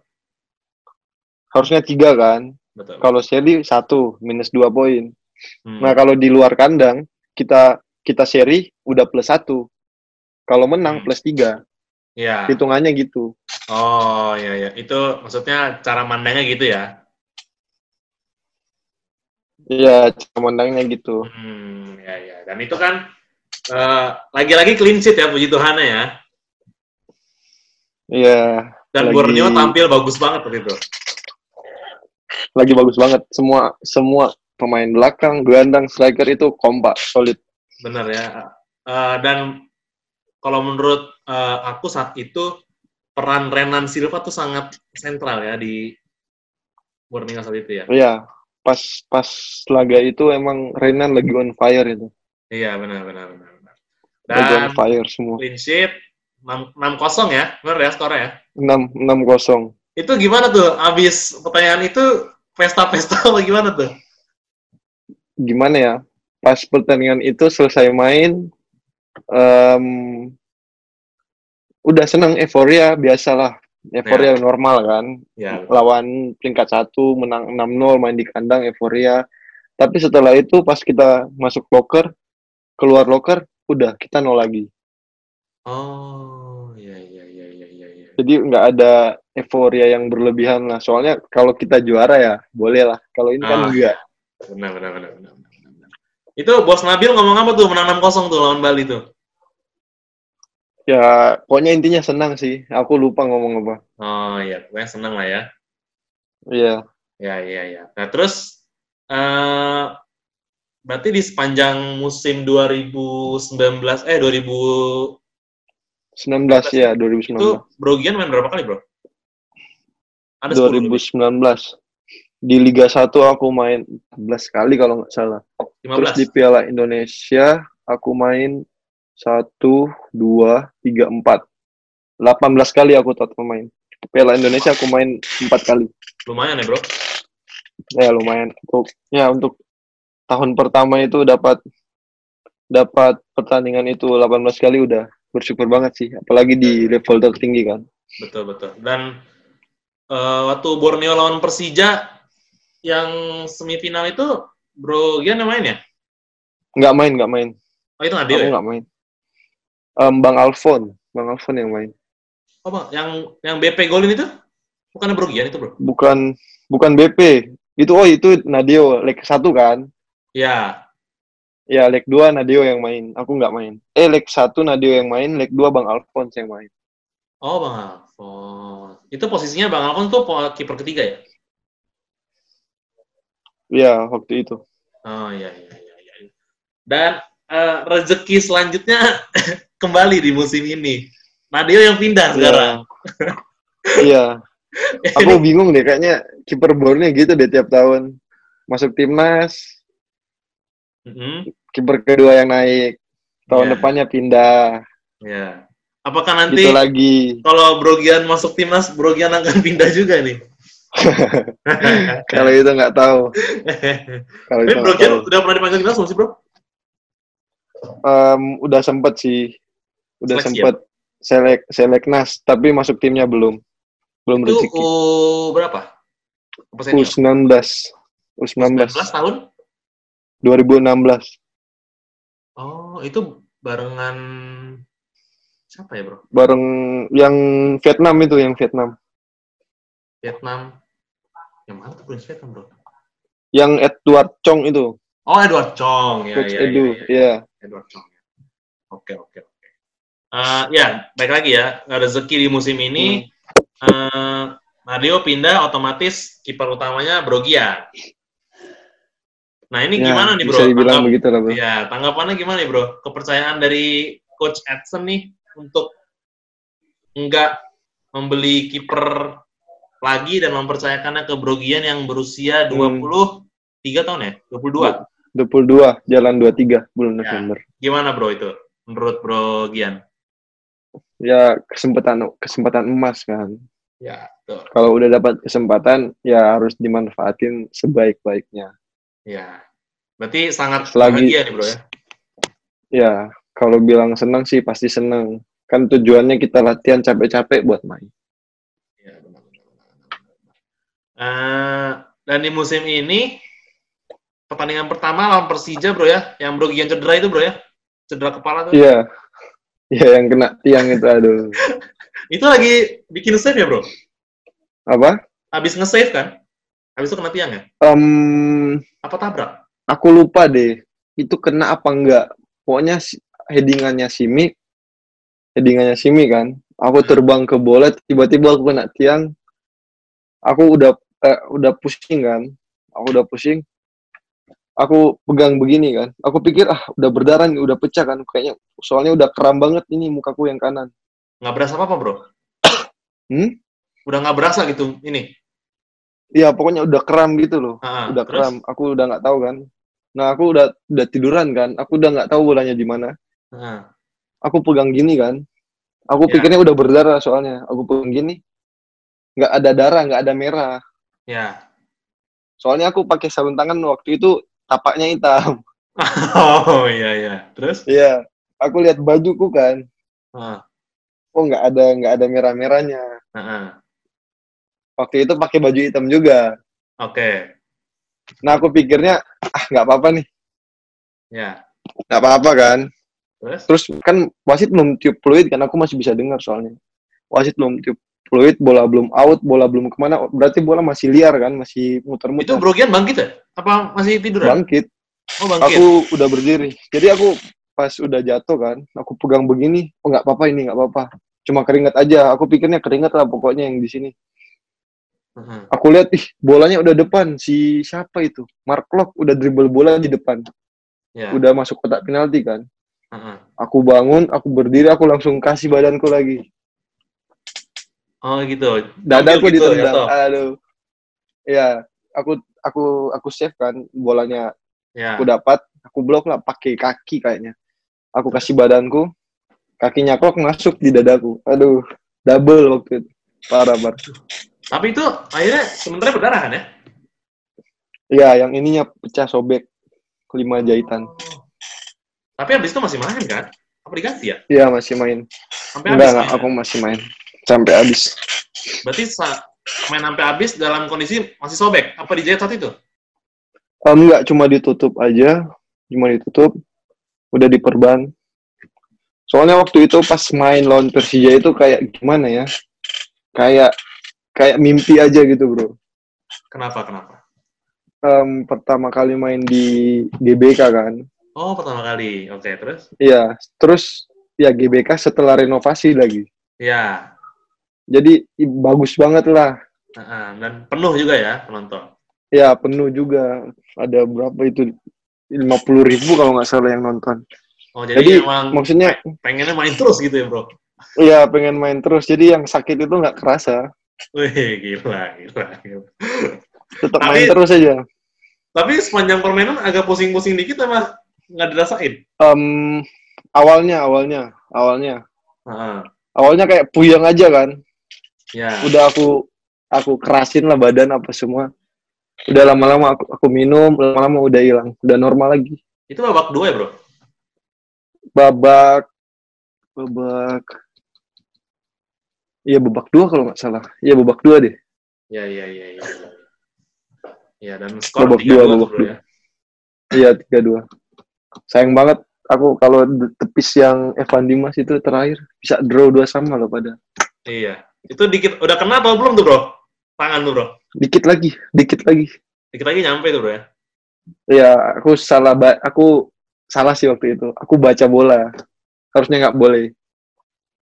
Harusnya tiga kan? Betul. Kalau seri satu minus dua poin. Hmm. Nah kalau di luar kandang kita kita seri udah plus satu. Kalau menang hmm. plus tiga. Iya. Hitungannya gitu. Oh, iya ya. Itu maksudnya cara mandangnya gitu ya? Iya, cara gitu. Hmm, ya ya. Dan itu kan Eh, lagi-lagi clean sheet ya, puji Tuhan ya. Iya, Dan Lagi- Borneo tampil bagus banget waktu itu. lagi bagus banget. Semua semua pemain belakang, gelandang, striker itu kompak, solid. Benar ya. Eh, dan kalau menurut eh, aku saat itu peran Renan Silva tuh sangat sentral ya di Borneo saat itu ya. Iya, pas pas laga itu emang Renan lagi on fire itu. Iya benar benar benar. benar. Lagi on fire semua. clean sheet 6 0 ya, benar ya skornya ya. 6 6-0. Itu gimana tuh? Abis pertanyaan itu pesta-pesta apa gimana tuh? Gimana ya? Pas pertandingan itu selesai main em, udah seneng euforia biasalah. Euforia normal kan. Ya, lawan peringkat satu menang 6-0 main di kandang euforia tapi setelah itu pas kita masuk locker keluar locker udah kita nol lagi Oh, iya iya iya iya iya. iya. jadi nggak ada euforia yang berlebihan lah soalnya kalau kita juara ya boleh lah kalau ini kan Ah. enggak Benar benar benar benar. benar, benar. Itu Bos Nabil ngomong apa tuh menang 6-0 tuh lawan Bali tuh? Ya pokoknya intinya senang sih aku lupa ngomong apa Oh iya, pokoknya seneng lah ya. iya Ya iya iya. Nah terus eh berarti di sepanjang musim 2019 eh 2000 19 ya itu 2019 Brogian main berapa kali bro? Ada 10 lebih. 2019 di Liga 1 aku main 14 kali kalau nggak salah 15. Terus di Piala Indonesia aku main 1, 2, 3, 4. 18 kali aku total main. Piala Indonesia aku main 4 kali. Lumayan ya bro. Ya lumayan. Untuk ya untuk tahun pertama itu dapat dapat pertandingan itu 18 kali udah bersyukur banget sih. Apalagi di level tertinggi kan. Betul betul. Dan eh, waktu Borneo lawan Persija yang semifinal itu Bro Gian yang main ya? Nggak main, nggak main. Oh itu Nadio ya? nggak main. Em, Bang Alfon. Bang Alfon yang main. Oh bang, yang yang BP golin itu? Bukan Bro Gian itu bro? Bukan bukan BP. Itu oh itu Nadio leg 1 kan. Ya. Ya, leg 2 Nadio yang main. Aku nggak main. Eh, leg 1 Nadio yang main, leg 2 Bang Alphonse yang main. Oh bang Alfons. Itu posisinya bang Alfons tuh kiper ketiga ya? Ya, waktu itu. Oh iya iya iya. iya. Dan eh, rezeki selanjutnya *laughs* kembali di musim ini. Nadio yang pindah sekarang. Iya. *laughs* Aku bingung deh, kayaknya kiper Borneo gitu deh tiap tahun. Masuk timnas, Mm-mm. kiper kedua yang naik. Tahun Iya. depannya pindah. Ya. Apakah nanti Gitu lagi. kalau Brogian masuk timnas, Brogian akan *laughs* pindah juga nih? *laughs* Kalau itu nggak tahu. Kalau itu Brogian udah pernah dipanggil timnas belum sih bro? Em, udah sempet sih. Udah Seleksi sempet selek seleknas, tapi masuk timnya belum. Belum Itu rezeki. U berapa? Apa senior? U19. U19. 19 tahun? 2016. Oh, itu barengan siapa ya, Bro? bareng yang Vietnam itu yang Vietnam Vietnam. Yang mana tuh Prince Vietnam, Bro? yang Edward Chong itu Oh, Edward Chong. Ya, coach ya, Edu ya, ya. ya Edward Chong. ya. Oke, oke, Eh, ya, baik lagi ya. Rezeki di musim ini, eh, Mario pindah otomatis kiper utamanya Brogia. Nah, ini Ya, gimana nih, Bro? bisa dibilang Tanggap- begitu lah bro Ya, tanggapannya gimana nih, Bro? Kepercayaan dari Coach Edson nih untuk enggak membeli kiper lagi dan mempercayakannya ke Brogian yang berusia Hmm. 23 tahun ya? 22. 22 jalan 23 bulan Ya. November Gimana, Bro, itu? Menurut Brogian? Ya kesempatan kesempatan emas kan Ya, betul. kalau udah dapat kesempatan ya harus dimanfaatin sebaik-baiknya Ya. Berarti sangat Selagi- bahagia nih, Bro ya? ya kalau bilang senang sih pasti senang kan tujuannya kita latihan capek-capek buat main Ya, benar, benar, benar, benar, benar. Eh, dan di musim ini pertandingan pertama lawan Persija, Bro ya, yang Brogian cedera itu, Bro ya, cedera kepala tuh. iya *laughs* iya yang kena tiang itu aduh Itu lagi bikin save ya, Bro? apa Habis nge-save kan? Habis itu kena tiang ya? Em, Apa tabrak? aku lupa deh itu kena apa enggak pokoknya headingannya Simi, headingannya Simi kan. Aku Hmm. terbang ke bola, tiba-tiba aku kena tiang. Aku udah eh, udah pusing kan. Aku udah pusing. Aku pegang begini kan. Aku pikir ah udah berdarah nih, udah pecah kan. Kayaknya soalnya udah kram banget ini mukaku yang kanan. Nggak berasa apa-apa, bro? *coughs* Hmm? Udah nggak berasa gitu, ini? Iya, pokoknya udah kram gitu loh. Ah, udah terus? kram. Aku udah nggak tahu kan. Nah, aku udah udah tiduran kan. Aku udah nggak tahu bolanya di mana. Ah, Aku pegang gini kan. Aku Ya. pikirnya udah berdarah soalnya. Aku pegang gini. Nggak ada darah, nggak ada merah. ya. Soalnya aku pakai sarung tangan waktu itu tapaknya hitam. *laughs* Oh, iya, iya. Terus? Iya. Aku lihat bajuku kan. Ah, Oh, nggak ada nggak ada merah-merahnya. ah, ah. Waktu itu pakai baju hitam juga. Oke. Nah, aku pikirnya ah nggak apa-apa nih. Ya. Nggak apa-apa kan. Terus? Terus kan wasit belum tiup fluid kan aku masih bisa dengar soalnya. Wasit belum tiup fluid, bola belum out, bola belum ke mana, berarti bola masih liar kan, masih Itu muter-muter. Brogian bangkit ya? Apa masih tiduran? Bangkit, Oh, bangkit. aku udah berdiri. Jadi aku pas udah jatuh kan, aku pegang begini, oh nggak apa-apa ini nggak apa-apa. Cuma keringat aja, aku pikirnya keringat lah pokoknya yang di sini. Ah, Aku lihat, ih bolanya udah depan, si siapa itu? Mark Locke udah dribble bola di depan, Ya. udah masuk kotak penalti kan. Ah. Aku bangun, aku berdiri, aku langsung kasih badanku lagi. Oh, gitu. dadaku gitu, ditendang. jatuh. Aduh. Ya, aku aku aku save kan bolanya Ya. aku dapat, aku blok lah pakai kaki kayaknya. Aku kasih badanku, kakinya klok masuk di dadaku. Aduh, double waktu itu. Parah banget. Tapi itu akhirnya sementara berdarah kan ya? Iya, yang ininya pecah sobek lima jahitan. Oh. Tapi habis itu masih main kan? Apa diganti ya? Iya, masih main. Sampai Enggak, habis enggak, main? aku masih main sampai habis. Berarti sa- main sampai habis dalam kondisi masih sobek. Apa dijahit saat itu? Oh, enggak, cuma ditutup aja, cuma ditutup, udah diperban. Soalnya waktu itu pas main lawan Persija itu kayak gimana ya? Kayak kayak mimpi aja gitu, bro. Kenapa? Kenapa? Em, pertama kali main di GBK kan. Oh, pertama kali. Oke, terus? Iya, terus ya GBK setelah renovasi lagi. Ya. Jadi bagus banget lah. Heeh, dan penuh juga ya penonton. Ya penuh juga. Ada berapa itu? 50 ribu kalau nggak salah yang nonton. Oh, jadi, Jadi, emang Maksudnya, pengennya main terus gitu ya, bro? iya pengen main terus. Jadi yang sakit itu nggak kerasa. Wih, gila, gila, gila. Tetap Tapi- main terus aja. Tapi sepanjang permainan agak pusing-pusing dikit emang nggak dirasain. Em, awalnya, awalnya, awalnya. Heeh. Awalnya kayak puyeng aja kan. Ya. Udah aku aku kerasin lah badan apa semua. Udah lama-lama aku, aku minum, lama-lama udah hilang. Udah normal lagi. Itu babak dua ya, bro? babak babak iya babak dua kalau nggak salah iya babak dua deh Ya, ya, ya, ya. Ya, dan skor Babak 3-2 dua, babak dua. ya. iya tiga dua sayang banget aku kalau tepis yang Evan Dimas itu terakhir bisa draw dua sama loh pada Iya. Itu dikit udah kena atau belum tuh, bro? Tangan tuh, bro. dikit lagi dikit lagi Dikit lagi nyampe tuh, bro ya. ya aku salah ba- aku salah sih waktu itu aku baca bola harusnya nggak boleh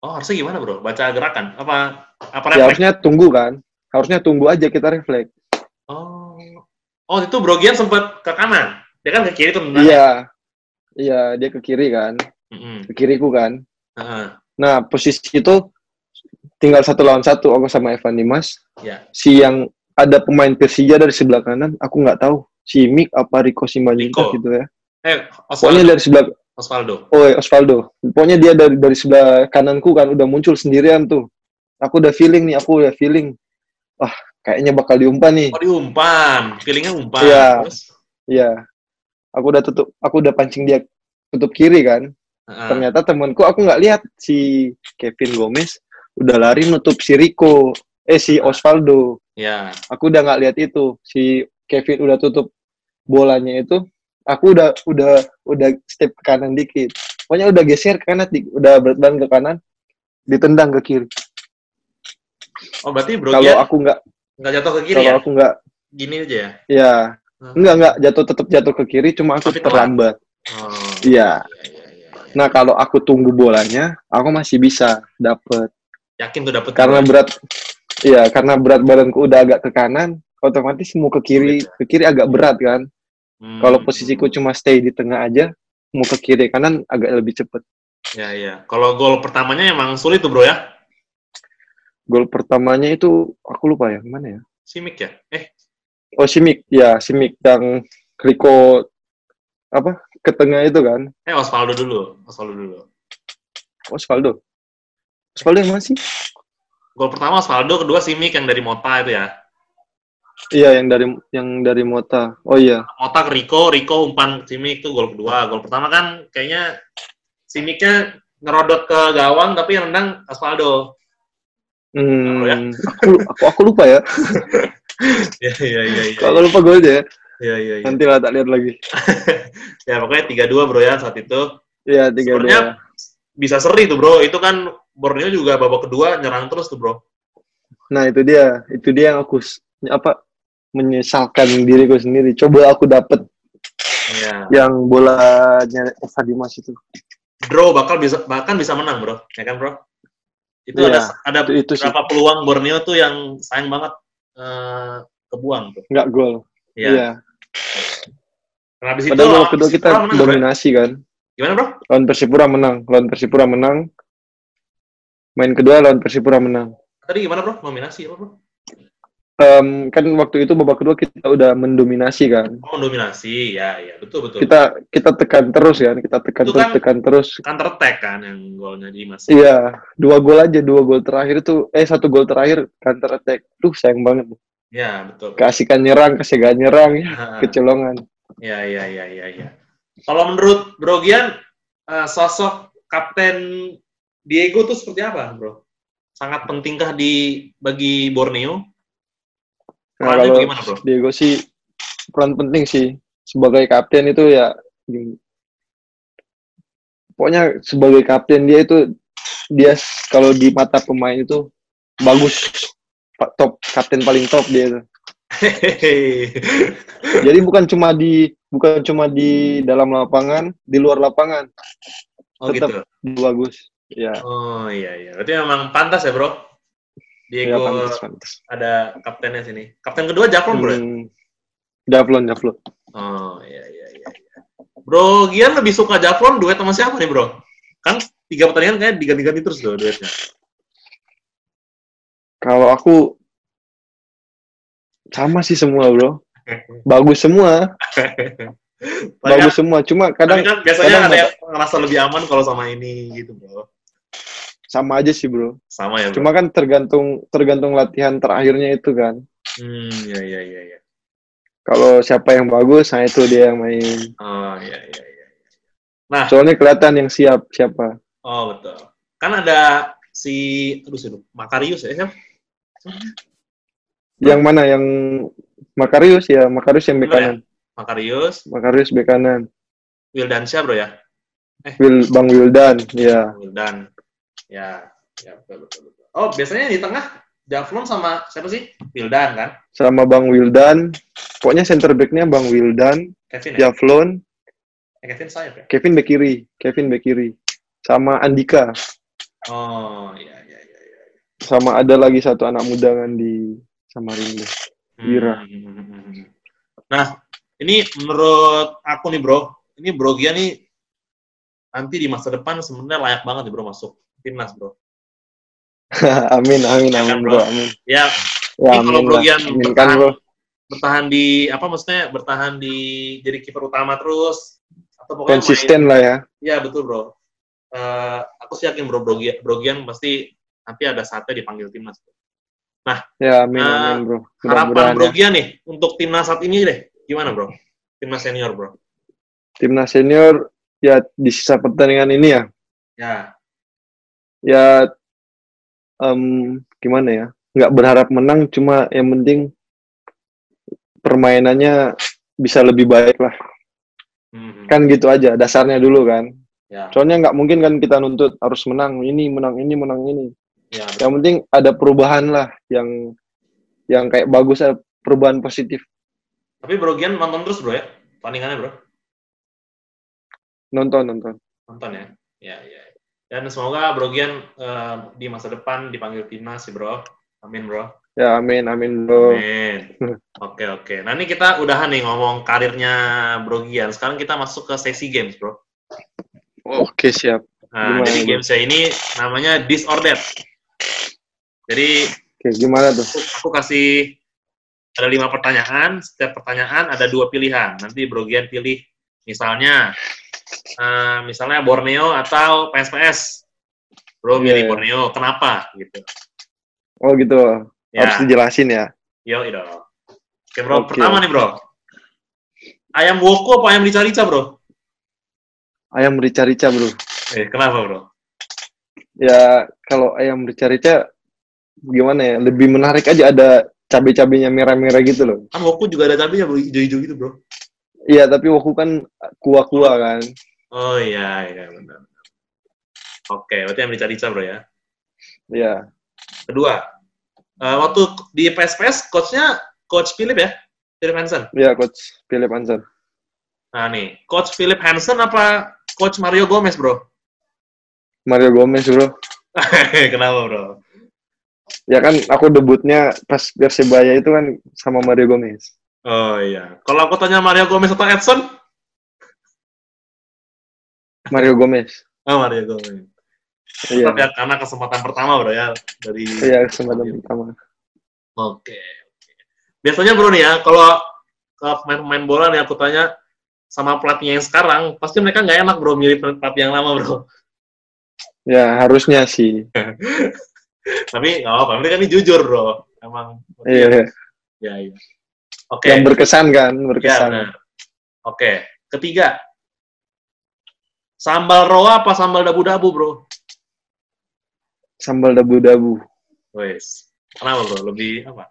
Oh, harusnya gimana, bro? Baca gerakan? Apa apa ya refleks? harusnya tunggu kan harusnya tunggu aja kita refleks Oh. Oh, itu Brogian sempat ke kanan. Dia kan ke kiri tuh iya iya dia ke kiri kan Mm-mm. ke kiriku kan Heeh. Nah, posisi itu tinggal satu lawan satu aku sama Evan Dimas. Ya. Si yang ada pemain Persija dari sebelah kanan, aku nggak tahu. Si Mik apa Rico Simanjuntak gitu ya. Eh, Pokoknya Osvaldo. dari sebelah Osvaldo. oh Osvaldo. Pokoknya dia dari dari sebelah kananku kan udah muncul sendirian tuh. Aku udah feeling nih, aku udah feeling. Wah, kayaknya bakal diumpan nih. Oh, diumpan. Feelingnya umpan. Iya. Iya. Aku udah tutup, aku udah pancing dia tutup kiri kan. Heeh. Ternyata temanku aku nggak lihat si Kevin Gomez udah lari nutup si Rico, eh si Osvaldo. Ya. aku udah nggak lihat itu si Kevin udah tutup bolanya itu aku udah udah udah step ke kanan dikit pokoknya udah geser ke kanan udah berat badan ke kanan ditendang ke kiri Oh, berarti kalau Brogian aku nggak nggak jatuh ke kiri kalau ya? aku nggak Gini aja ya? ya Hmm. nggak nggak jatuh tetap jatuh ke kiri cuma aku Tapi terlambat Oh. iya iya, iya. iya. Nah kalau aku tunggu bolanya, aku masih bisa dapet. Yakin tuh dapet Karena berat, iya karena berat badanku udah agak ke kanan, otomatis mau ke kiri, ke kiri agak berat kan. Hmm. Kalau posisiku cuma stay di tengah aja, mau ke kiri kanan agak lebih cepet. Ya, ya. Kalau gol pertamanya emang sulit tuh, Bro ya. Gol pertamanya itu aku lupa ya, mana ya? Simic ya? Eh, Oh Simic, ya Simic yang Rico apa ke tengah itu kan? eh Osvaldo dulu. Osvaldo dulu. Osvaldo. Osvaldo yang mana sih? Gol pertama Osvaldo, kedua Simic yang dari Mota itu ya. Iya yang dari yang dari Mota. Oh iya. Mota ke Rico, Rico umpan Simic itu gol kedua. Gol pertama kan kayaknya Simicnya ngerodot ke gawang tapi yang nendang Osvaldo. Hmm, ya? aku, aku aku lupa ya. *laughs* Iya, iya, iya. iya. Kalau lupa golnya ya. Iya, iya, iya. Nanti lah tak lihat lagi. *laughs* Ya pokoknya 3-2 bro ya saat itu. Iya tiga Sebenarnya dua. bisa seri tuh bro. Itu kan Borneo juga babak kedua nyerang terus tuh bro. Nah itu dia, itu dia yang aku apa menyesalkan diriku sendiri. Coba aku dapet Iya. yang bolanya Eva Dimas itu. Draw bakal bisa bahkan bisa menang bro. Ya kan bro? Itu Iya, ada ada Itu, itu sih berapa peluang Borneo tuh yang sayang banget eh, kebuang tuh. nggak gol. Iya. Iya. Nah, habis itu Padahal babak kedua kita bro. dominasi kan. Gimana bro? Lawan Persipura menang. Lawan Persipura menang. Main kedua lawan Persipura menang. Tadi gimana bro? Nominasi apa bro? Em, kan waktu itu babak kedua kita udah mendominasi kan. Oh dominasi, ya ya betul betul. Kita kita tekan terus kan. Kita tekan Itu terus kan- tekan terus. counter attack kan yang golnya Dimas. Iya, dua gol aja, dua gol terakhir tuh, eh satu gol terakhir counter attack. Tuh sayang banget. Ya betul. Keasikan nyerang, kesegaan nyerang, ya, Ah, *laughs* kecolongan. Ya ya ya ya ya. Kalau menurut Bro Gian, eh, sosok Kapten Diego tuh seperti apa bro? Sangat pentingkah di bagi Borneo? Nah, Perannya kalau bagaimana bro? Diego sih peran penting sih sebagai kapten itu ya pokoknya sebagai kapten dia itu dia kalau di mata pemain itu bagus Pak, top kapten paling top dia itu. *laughs* Jadi bukan cuma di bukan cuma di dalam lapangan, di luar lapangan oh tetap gitu. bagus. Ya, Oh iya iya. Berarti memang pantas ya bro? ya Diego pantas pantas. ada kaptennya sini. Kapten kedua Jaflon bro? ya? Hmm, Javlon, Javlon. Oh iya iya iya. iya. Bro Gian lebih suka Jaflon duet sama siapa nih bro? Kan tiga pertandingan kayak diganti-ganti terus loh duetnya. Kalau aku sama sih semua, Bro. Bagus semua, *laughs* bagus semua. Cuma kadang kan biasanya kadang ada yang ngerasa lebih aman kalau sama ini gitu bro. Sama aja sih, Bro. Sama ya bro. Cuma kan tergantung tergantung latihan terakhirnya itu kan. Hmm, iya iya iya. iya. Kalau siapa yang bagus, nah itu dia yang main. Oh iya iya iya. Soalnya kelihatan yang siap siapa. Oh betul. Kan ada si, aduh sih, Makarius ya siapa? Yang mana yang Makarius ya, Makarius yang bek ya? Makarius, Makarius bek kanan. Wildansyah bro ya. Wil Bang Wildan, ya. Wildan. Ya, ya betul, betul, betul. Oh biasanya di tengah Javlon sama siapa sih? Wildan kan? Sama Bang Wildan. Pokoknya center backnya Bang Wildan, Kevin ya? Javlon, Eh, Kevin sayap ya? Kevin bek kiri, Kevin bek kiri. Sama Andika. Oh iya iya iya. iya. Sama ada lagi satu anak muda kan di Samarinda. Wira. Hmm. Nah, ini menurut aku nih bro, ini Bro Gia nih nanti di masa depan sebenarnya layak banget nih bro masuk timnas bro. *laughs* amin, amin, Ya kan, amin, bro? bro. Amin. Ya, Ya, kalau amin Bro lah. Gian Amin kan, bertahan- bro. bertahan di apa maksudnya bertahan di jadi kiper utama terus atau pokoknya Konsisten lah ya. Ya betul bro. Eh, aku sih yakin bro Bro Gian, Bro Gian pasti nanti ada saatnya dipanggil timnas. Ya, amin, Nah, amin, bro. Harapan Mudah-mudahan Bro ya. Nih untuk timnas saat ini deh, gimana bro? Timnas senior bro. Timnas senior, ya di sisa pertandingan ini ya, Ya, ya em, gimana ya? Nggak berharap menang, cuma yang penting permainannya bisa lebih baik lah. Mhm. Kan gitu aja, dasarnya dulu kan. ya, Soalnya nggak mungkin kan kita nuntut harus menang ini, menang ini, menang ini. ya. Yang penting ada perubahan lah yang yang kayak bagus ya, perubahan positif. Tapi Bro Gian nonton terus bro ya, pertandingannya bro, Nonton, nonton. nonton ya. Ya, ya. Dan semoga Bro Gian eh, di masa depan dipanggil timnas sih, Bro. Amin, Bro. Ya amin amin bro. Amin. *laughs* Oke, oke. Nah, ini kita udahan nih ngomong karirnya Bro Gian. Sekarang kita masuk ke sesi games, Bro. Oke siap. Nah, Gimana, jadi Bro? gamesnya ini namanya Disordered. Jadi Oke gimana tuh? aku, aku kasih ada lima pertanyaan. Setiap pertanyaan ada dua pilihan. Nanti Bro Gian pilih misalnya eh, misalnya Borneo atau PSPS. Bro Iya, pilih iya. Borneo. Kenapa? Gitu. Oh gitu. Ya, Harus dijelasin ya. yo itu. Oke Bro, Oke. pertama nih Bro. Ayam woko apa ayam rica-rica Bro? Ayam rica-rica bro. Eh, kenapa Bro? Ya kalau ayam rica-rica gimana ya? Lebih menarik aja ada cabai-cabainya merah-merah gitu loh. Kan woko juga ada cabenya Bro, hijau-hijau gitu Bro. Iya tapi woku kan kuah-kuah kan. Oh iya, iya benar. Oke, berarti ayam rica-rica Bro ya. Iya. Kedua, eh, waktu di PSPS coachnya coach Philip ya, Philip Hansen. Iya coach Philip Hansen. Nah nih, coach Philip Hansen apa coach Mario Gomez bro? Mario Gomez bro. *laughs* Kenapa bro? Ya kan aku debutnya pas Persebaya itu kan sama Mario Gomez. Oh iya, kalau aku tanya Mario Gomez atau Edson? Mario Gomez. Oh Mario Gomez. Iya. Tapi ya, karena kesempatan pertama bro ya dari. Iya kesempatan pertama. Oke. oke. Biasanya bro nih ya, kalau pemain-pemain bola nih aku tanya sama pelatihnya yang sekarang, pasti mereka nggak enak bro milih pelatih yang lama bro. Ya harusnya sih. *laughs* Tapi nggak apa-apa, mereka ini jujur bro. Emang. Iya. Ya, iya. Oke. Yang berkesan kan, Ya, berkesan. benar. Oke. Ketiga. Sambal roa apa sambal dabu-dabu, bro? Sambal dabu-dabu. Wes. Kenapa, bro? Lebih apa?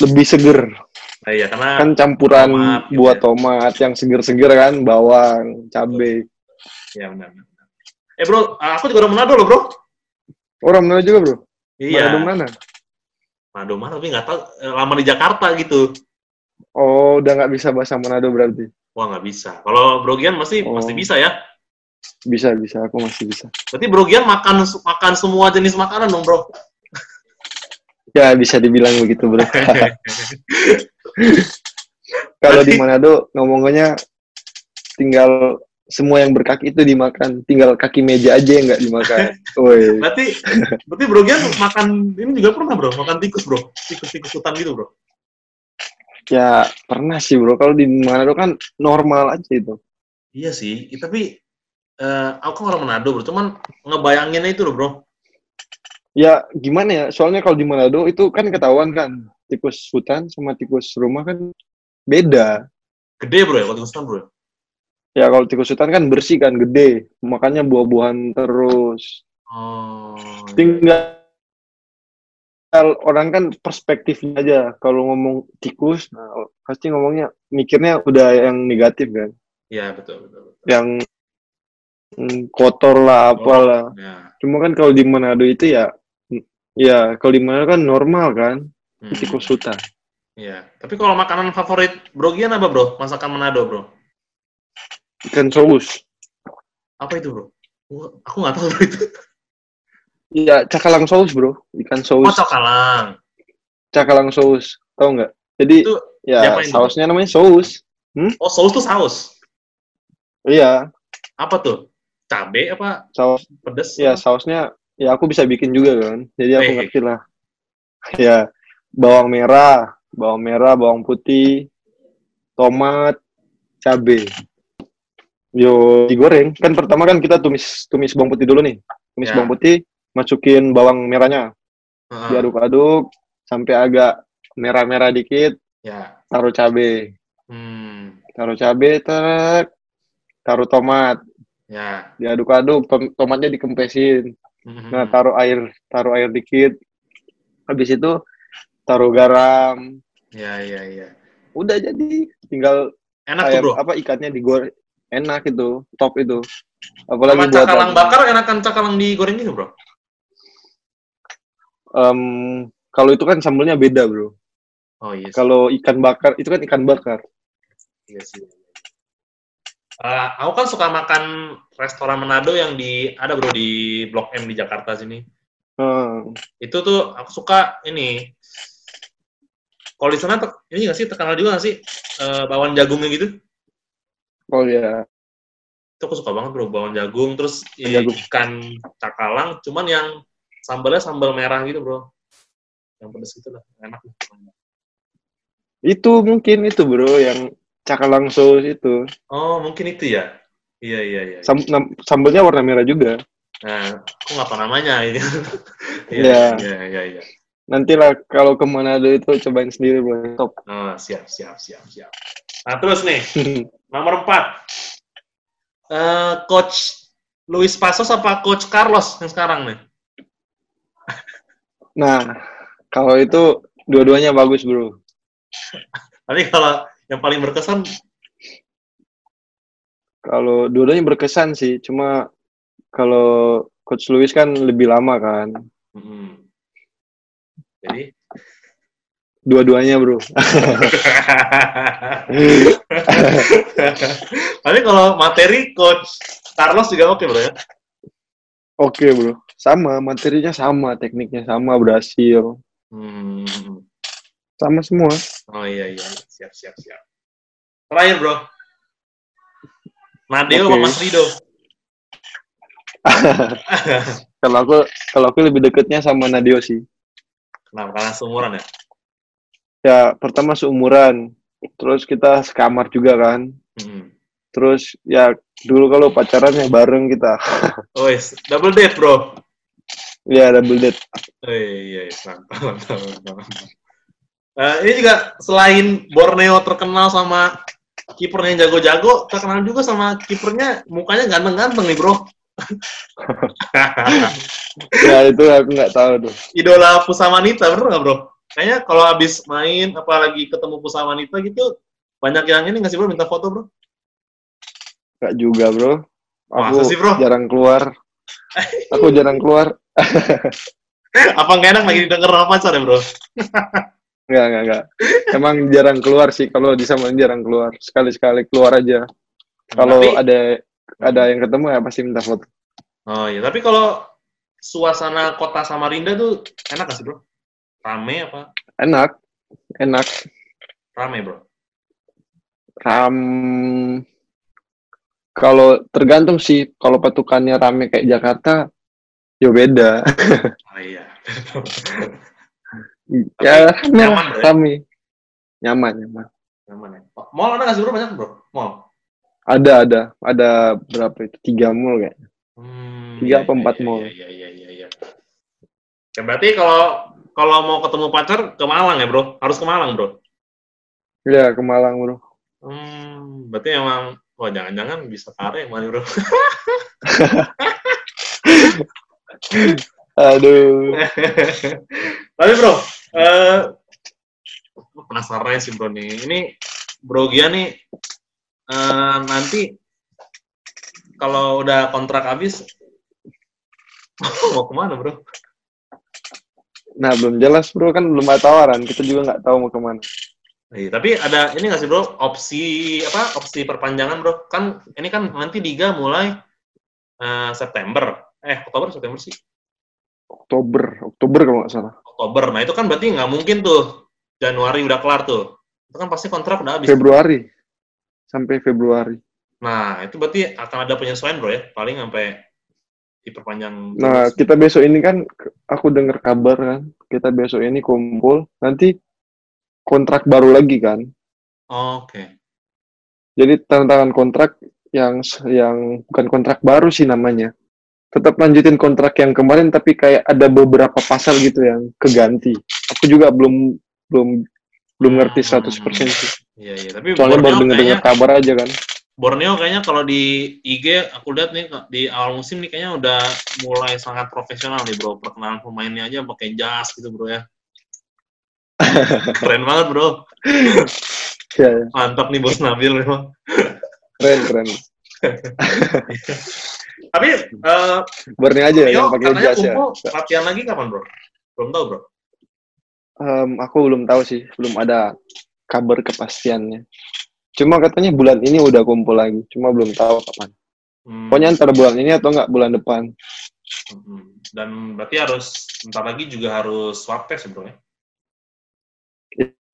Lebih seger. Nah, iya, karena Kan campuran Tomat gitu buah ya. tomat yang seger-seger kan, bawang, cabai. ya benar. benar. Eh, bro, aku juga orang Manado loh, bro. Orang Manado juga bro. Iya. Manado mana? Manado mana tapi nggak tahu eh, lama di Jakarta gitu. Oh, udah nggak bisa bahasa Manado berarti. Wah, nggak bisa. Kalau Bro Gian masih Oh. masih bisa ya. Bisa, bisa. Aku masih bisa. Berarti Bro Gian makan makan semua jenis makanan dong, Bro. Ya, bisa dibilang begitu bro. *laughs* Kalau di Manado ngomongnya tinggal semua yang berkaki itu dimakan, tinggal kaki meja aja yang nggak dimakan. *laughs* Woi, Berarti berarti Bro Gian makan ini juga pernah, Bro? Makan tikus, Bro. Tikus-tikus hutan gitu, Bro. Ya pernah sih bro. Kalau di Manado kan normal aja itu. Iya sih, tapi eh, aku kan orang Manado bro, cuman ngebayanginnya itu loh bro. Ya gimana ya? Soalnya kalau di Manado itu kan ketahuan kan tikus hutan sama tikus rumah kan beda. Gede bro ya, kalau tikus hutan bro. Ya kalau tikus hutan kan bersih kan, gede. Makanya buah-buahan terus. Oh, Tinggal orang kan perspektifnya aja. Kalau ngomong tikus, nah, pasti ngomongnya mikirnya udah yang negatif kan. iya betul betul. betul. Yang mm, kotor lah, apalah. Ya. Cuma kan kalau di Manado itu ya, ya kalau di Manado kan normal kan, Hmm, tikus hutan. Iya. Tapi kalau makanan favorit bro Gian apa bro? Masakan Manado bro? Ikan saus. Apa itu bro? Aku nggak tahu bro itu. Iya, cakalang saus bro, ikan Oh saus, cakalang. cakalang saus, tau nggak? Jadi Itu ya sausnya namanya saus. Oh saus tuh saus. Iya, Apa tuh? Cabe apa saus. pedes? Ya sausnya, ya aku bisa bikin juga kan. Jadi aku Eh. ngerti lah. Ya bawang merah, bawang merah, bawang putih, tomat, cabe. Yo digoreng. Kan pertama kan kita tumis tumis bawang putih dulu nih. Tumis Ya. bawang putih, masukin bawang merahnya, Heeh. diaduk-aduk sampai agak merah-merah dikit, Ya. taruh cabe. Hmm. taruh cabe tek taruh tomat Ya. diaduk-aduk tom- tomatnya dikempesin Mhm. nah taruh air taruh air dikit habis itu taruh garam Ya ya ya. udah jadi tinggal Enak tuh ayam bro. apa ikannya digoreng enak itu top itu Sama apalagi buat cakalang bakar enakan cakalang digoreng gitu bro? Em, kalau itu kan sambelnya beda bro Oh iya sih. kalau ikan bakar itu kan ikan bakar Iya sih. Uh, aku kan suka makan restoran Manado yang di ada bro di Blok M di Jakarta sini. Hmm. Itu tuh aku suka ini. Kalau di sana ini nggak sih terkenal juga nggak sih uh, bawang jagungnya gitu? Oh ya. Itu aku suka banget bro bawang jagung terus Jagung. ikan cakalang, cuman yang sambalnya sambal merah gitu bro. Yang pedes gitu lah, enak. Itu mungkin itu bro yang cakalang saus itu. Oh mungkin itu ya? Iya iya iya. Sam sambelnya warna merah juga. Nah, aku nggak tahu namanya ini. *laughs* Iya. Iya iya iya. Nantilah kalau ke Manado itu cobain sendiri bro. Top. Oh, siap, siap, siap, siap. Nah, terus nih, *laughs* nomor empat. Eh, Coach Luis Pasos apa Coach Carlos yang sekarang nih? Nah, kalau itu dua-duanya bagus bro. Tapi kalau yang paling berkesan, Kalau dua-duanya berkesan sih, cuma kalau Coach Luis kan lebih lama kan. hmm. jadi, Dua-duanya bro. *laughs* tapi kalau materi Coach Carlos juga oke bro ya? Oke bro. Sama, materinya sama, tekniknya sama, berhasil. Hmm. Sama semua. Oh iya iya, siap siap siap. Terakhir bro, Nadeo Oke. sama Mas Rido. *laughs* Kalau aku kalau aku lebih deketnya sama Nadio sih. Kenapa? Karena seumuran ya? Ya, pertama seumuran. Terus kita sekamar juga kan. Hmm. Terus ya dulu kalau pacarannya bareng kita. *laughs* Oh, yes. double date bro. ya double date. Oh, iya, iya, mantap, mantap, mantap, mantap. Eh, ini juga selain Borneo terkenal sama kipernya yang jago-jago, terkenal juga sama kipernya mukanya ganteng-ganteng nih bro. *laughs* Ya itu aku nggak tahu tuh. Idola Pusamanita, bener nggak bro? Kayaknya kalau habis main, apalagi ketemu Pusamanita gitu, banyak yang ini nggak sih bro minta foto bro? Nggak juga bro. Aku Masa sih, bro? jarang keluar. Aku jarang keluar. *laughs* Apa nggak enak lagi sama pacar ya bro? *laughs* Nggak, nggak, nggak. Emang jarang keluar sih. Kalau di Samarinda jarang keluar. Sekali-sekali keluar aja. Kalau Tapi- ada ada yang ketemu ya pasti minta foto. Oh iya, tapi kalau suasana kota Samarinda tuh enak gak sih bro? Rame apa? Enak. Enak. Rame bro. Ram kalau tergantung sih kalau patukannya rame kayak Jakarta ya beda Oh iya. *laughs* ya rame nyaman, ya? rame nyaman nyaman Nyaman ya. Mall ada gak sih bro? Banyak bro? Mall? ada ada ada berapa itu tiga mall kayak Hmm, Tiga iya, apa iya, empat iya, mall? Iya, iya, iya, iya. Ya, berarti kalau kalau mau ketemu pacar ke Malang ya bro? Harus ke Malang bro? ya ke Malang bro Hmm, berarti emang, wah jangan-jangan bisa tarik mana bro? aduh Tapi bro, eh penasaran sih bro nih. Ini Bro Gia nih eh, nanti kalau udah kontrak habis *laughs* mau ke mana bro? nah belum jelas bro kan belum ada tawaran kita juga nggak tahu mau ke mana Iya, tapi ada ini nggak sih bro opsi apa opsi perpanjangan bro? Kan ini kan nanti liga mulai eh, September, eh Oktober September sih Oktober Oktober kalau nggak salah Oktober. Nah itu kan berarti nggak mungkin tuh Januari udah kelar tuh. Itu kan pasti kontrak udah habis. Februari sampai Februari Nah, itu berarti akan ada penyesuaian bro ya, paling sampai diperpanjang. Nah, terus. kita besok ini kan, aku dengar kabar kan, kita besok ini kumpul, nanti kontrak baru lagi kan. Oh, Oke. Jadi tanda tangan kontrak yang yang bukan kontrak baru sih namanya. Tetap lanjutin kontrak yang kemarin, tapi kayak ada beberapa pasal gitu yang keganti. Aku juga belum belum belum ngerti 100% sih. Iya iya. Tapi Soalnya baru dengar-dengar kabar aja kan. Borneo kayaknya kalau di IG aku lihat nih di awal musim nih kayaknya udah mulai sangat profesional nih bro. Perkenalan pemainnya aja pakai jas gitu bro ya. Keren banget bro. Ya, ya. Mantap nih bos Nabil memang. keren keren. Tapi eh Borneo aja Borneo yang pakai jas ya. latihan lagi kapan bro? Belum tahu bro. Em, aku belum tahu sih, belum ada kabar kepastiannya. Cuma katanya bulan ini udah kumpul lagi. Cuma belum tahu kapan. Hmm. Pokoknya antara bulan ini atau enggak bulan depan. Hmm. Dan berarti harus bentar lagi juga harus swab test ya, bro ya?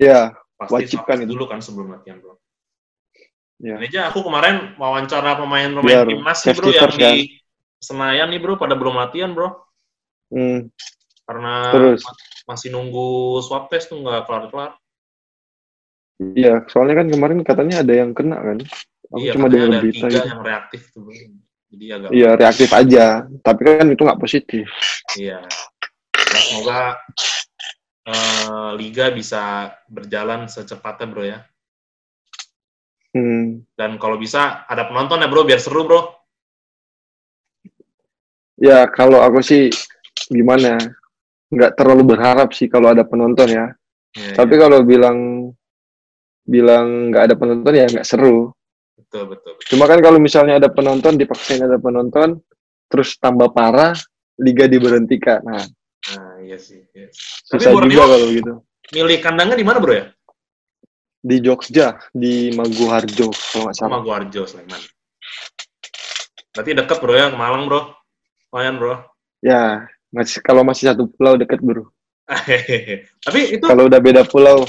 Iya, Pasti Wajib swab kan test itu. dulu kan sebelum latihan, bro. Iya. Ini aja aku kemarin wawancara pemain-pemain timnas nih, bro yang di kan? Senayan nih bro pada belum latihan bro Hmm, karena terus. ma- masih nunggu swab test tuh nggak kelar-kelar. Iya, soalnya kan kemarin katanya ada yang kena kan. Aku Iya, cuma dengar ada berita tiga gitu. yang reaktif tuh bro. Jadi agak Iya, reaktif aja. Tapi kan itu nggak positif. Iya. Ya, semoga eh, liga bisa berjalan secepatnya bro ya. Hmm. Dan kalau bisa ada penonton ya bro biar seru bro. Ya, kalau aku sih gimana? Nggak terlalu berharap sih kalau ada penonton ya. Iya, Tapi iya. kalau bilang bilang nggak ada penonton ya nggak seru. betul betul. betul. Cuma kan kalau misalnya ada penonton, dipaksain ada penonton, terus tambah parah, liga diberhentikan. Nah iya sih. Iya. Tapi susah Borneo juga kalau gitu. milih kandangnya di mana bro ya? Di Jogja, di Maguwarjo kalau nggak Sama salah. Guarjo Sleman. Berarti deket bro ya ke Malang bro. Lumayan bro. Ya, masih kalau masih satu pulau deket bro. *laughs* Tapi itu Kalau udah beda pulau,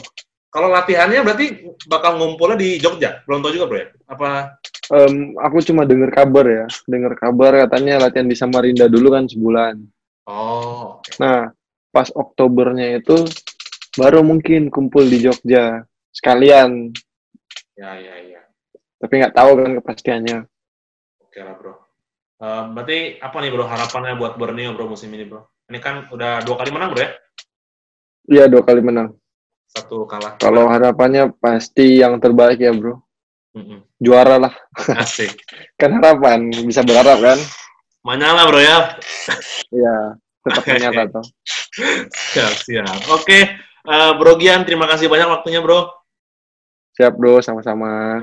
kalau latihannya berarti bakal ngumpulnya di Jogja. Belum tahu juga bro ya. Apa? em, aku cuma dengar kabar ya, dengar kabar katanya latihan di Samarinda dulu kan sebulan. Oh, oke. Nah, pas Oktobernya itu baru mungkin kumpul di Jogja sekalian, Ya ya ya. tapi nggak tahu kan kepastiannya. Oke lah bro. Eh, berarti apa nih bro harapannya buat Borneo bro musim ini bro? Ini kan udah dua kali menang bro ya? Iya dua kali menang. Satu kalah. Kalau harapannya pasti yang terbaik ya bro, Mm-mm. juara lah. Asik. *laughs* Kan harapan bisa berharap kan? Manyala bro ya. Iya, tetap *laughs* menyata toh. Siap siap. Oke. Eh, bro Gian terima kasih banyak waktunya bro. Siap bro, sama-sama.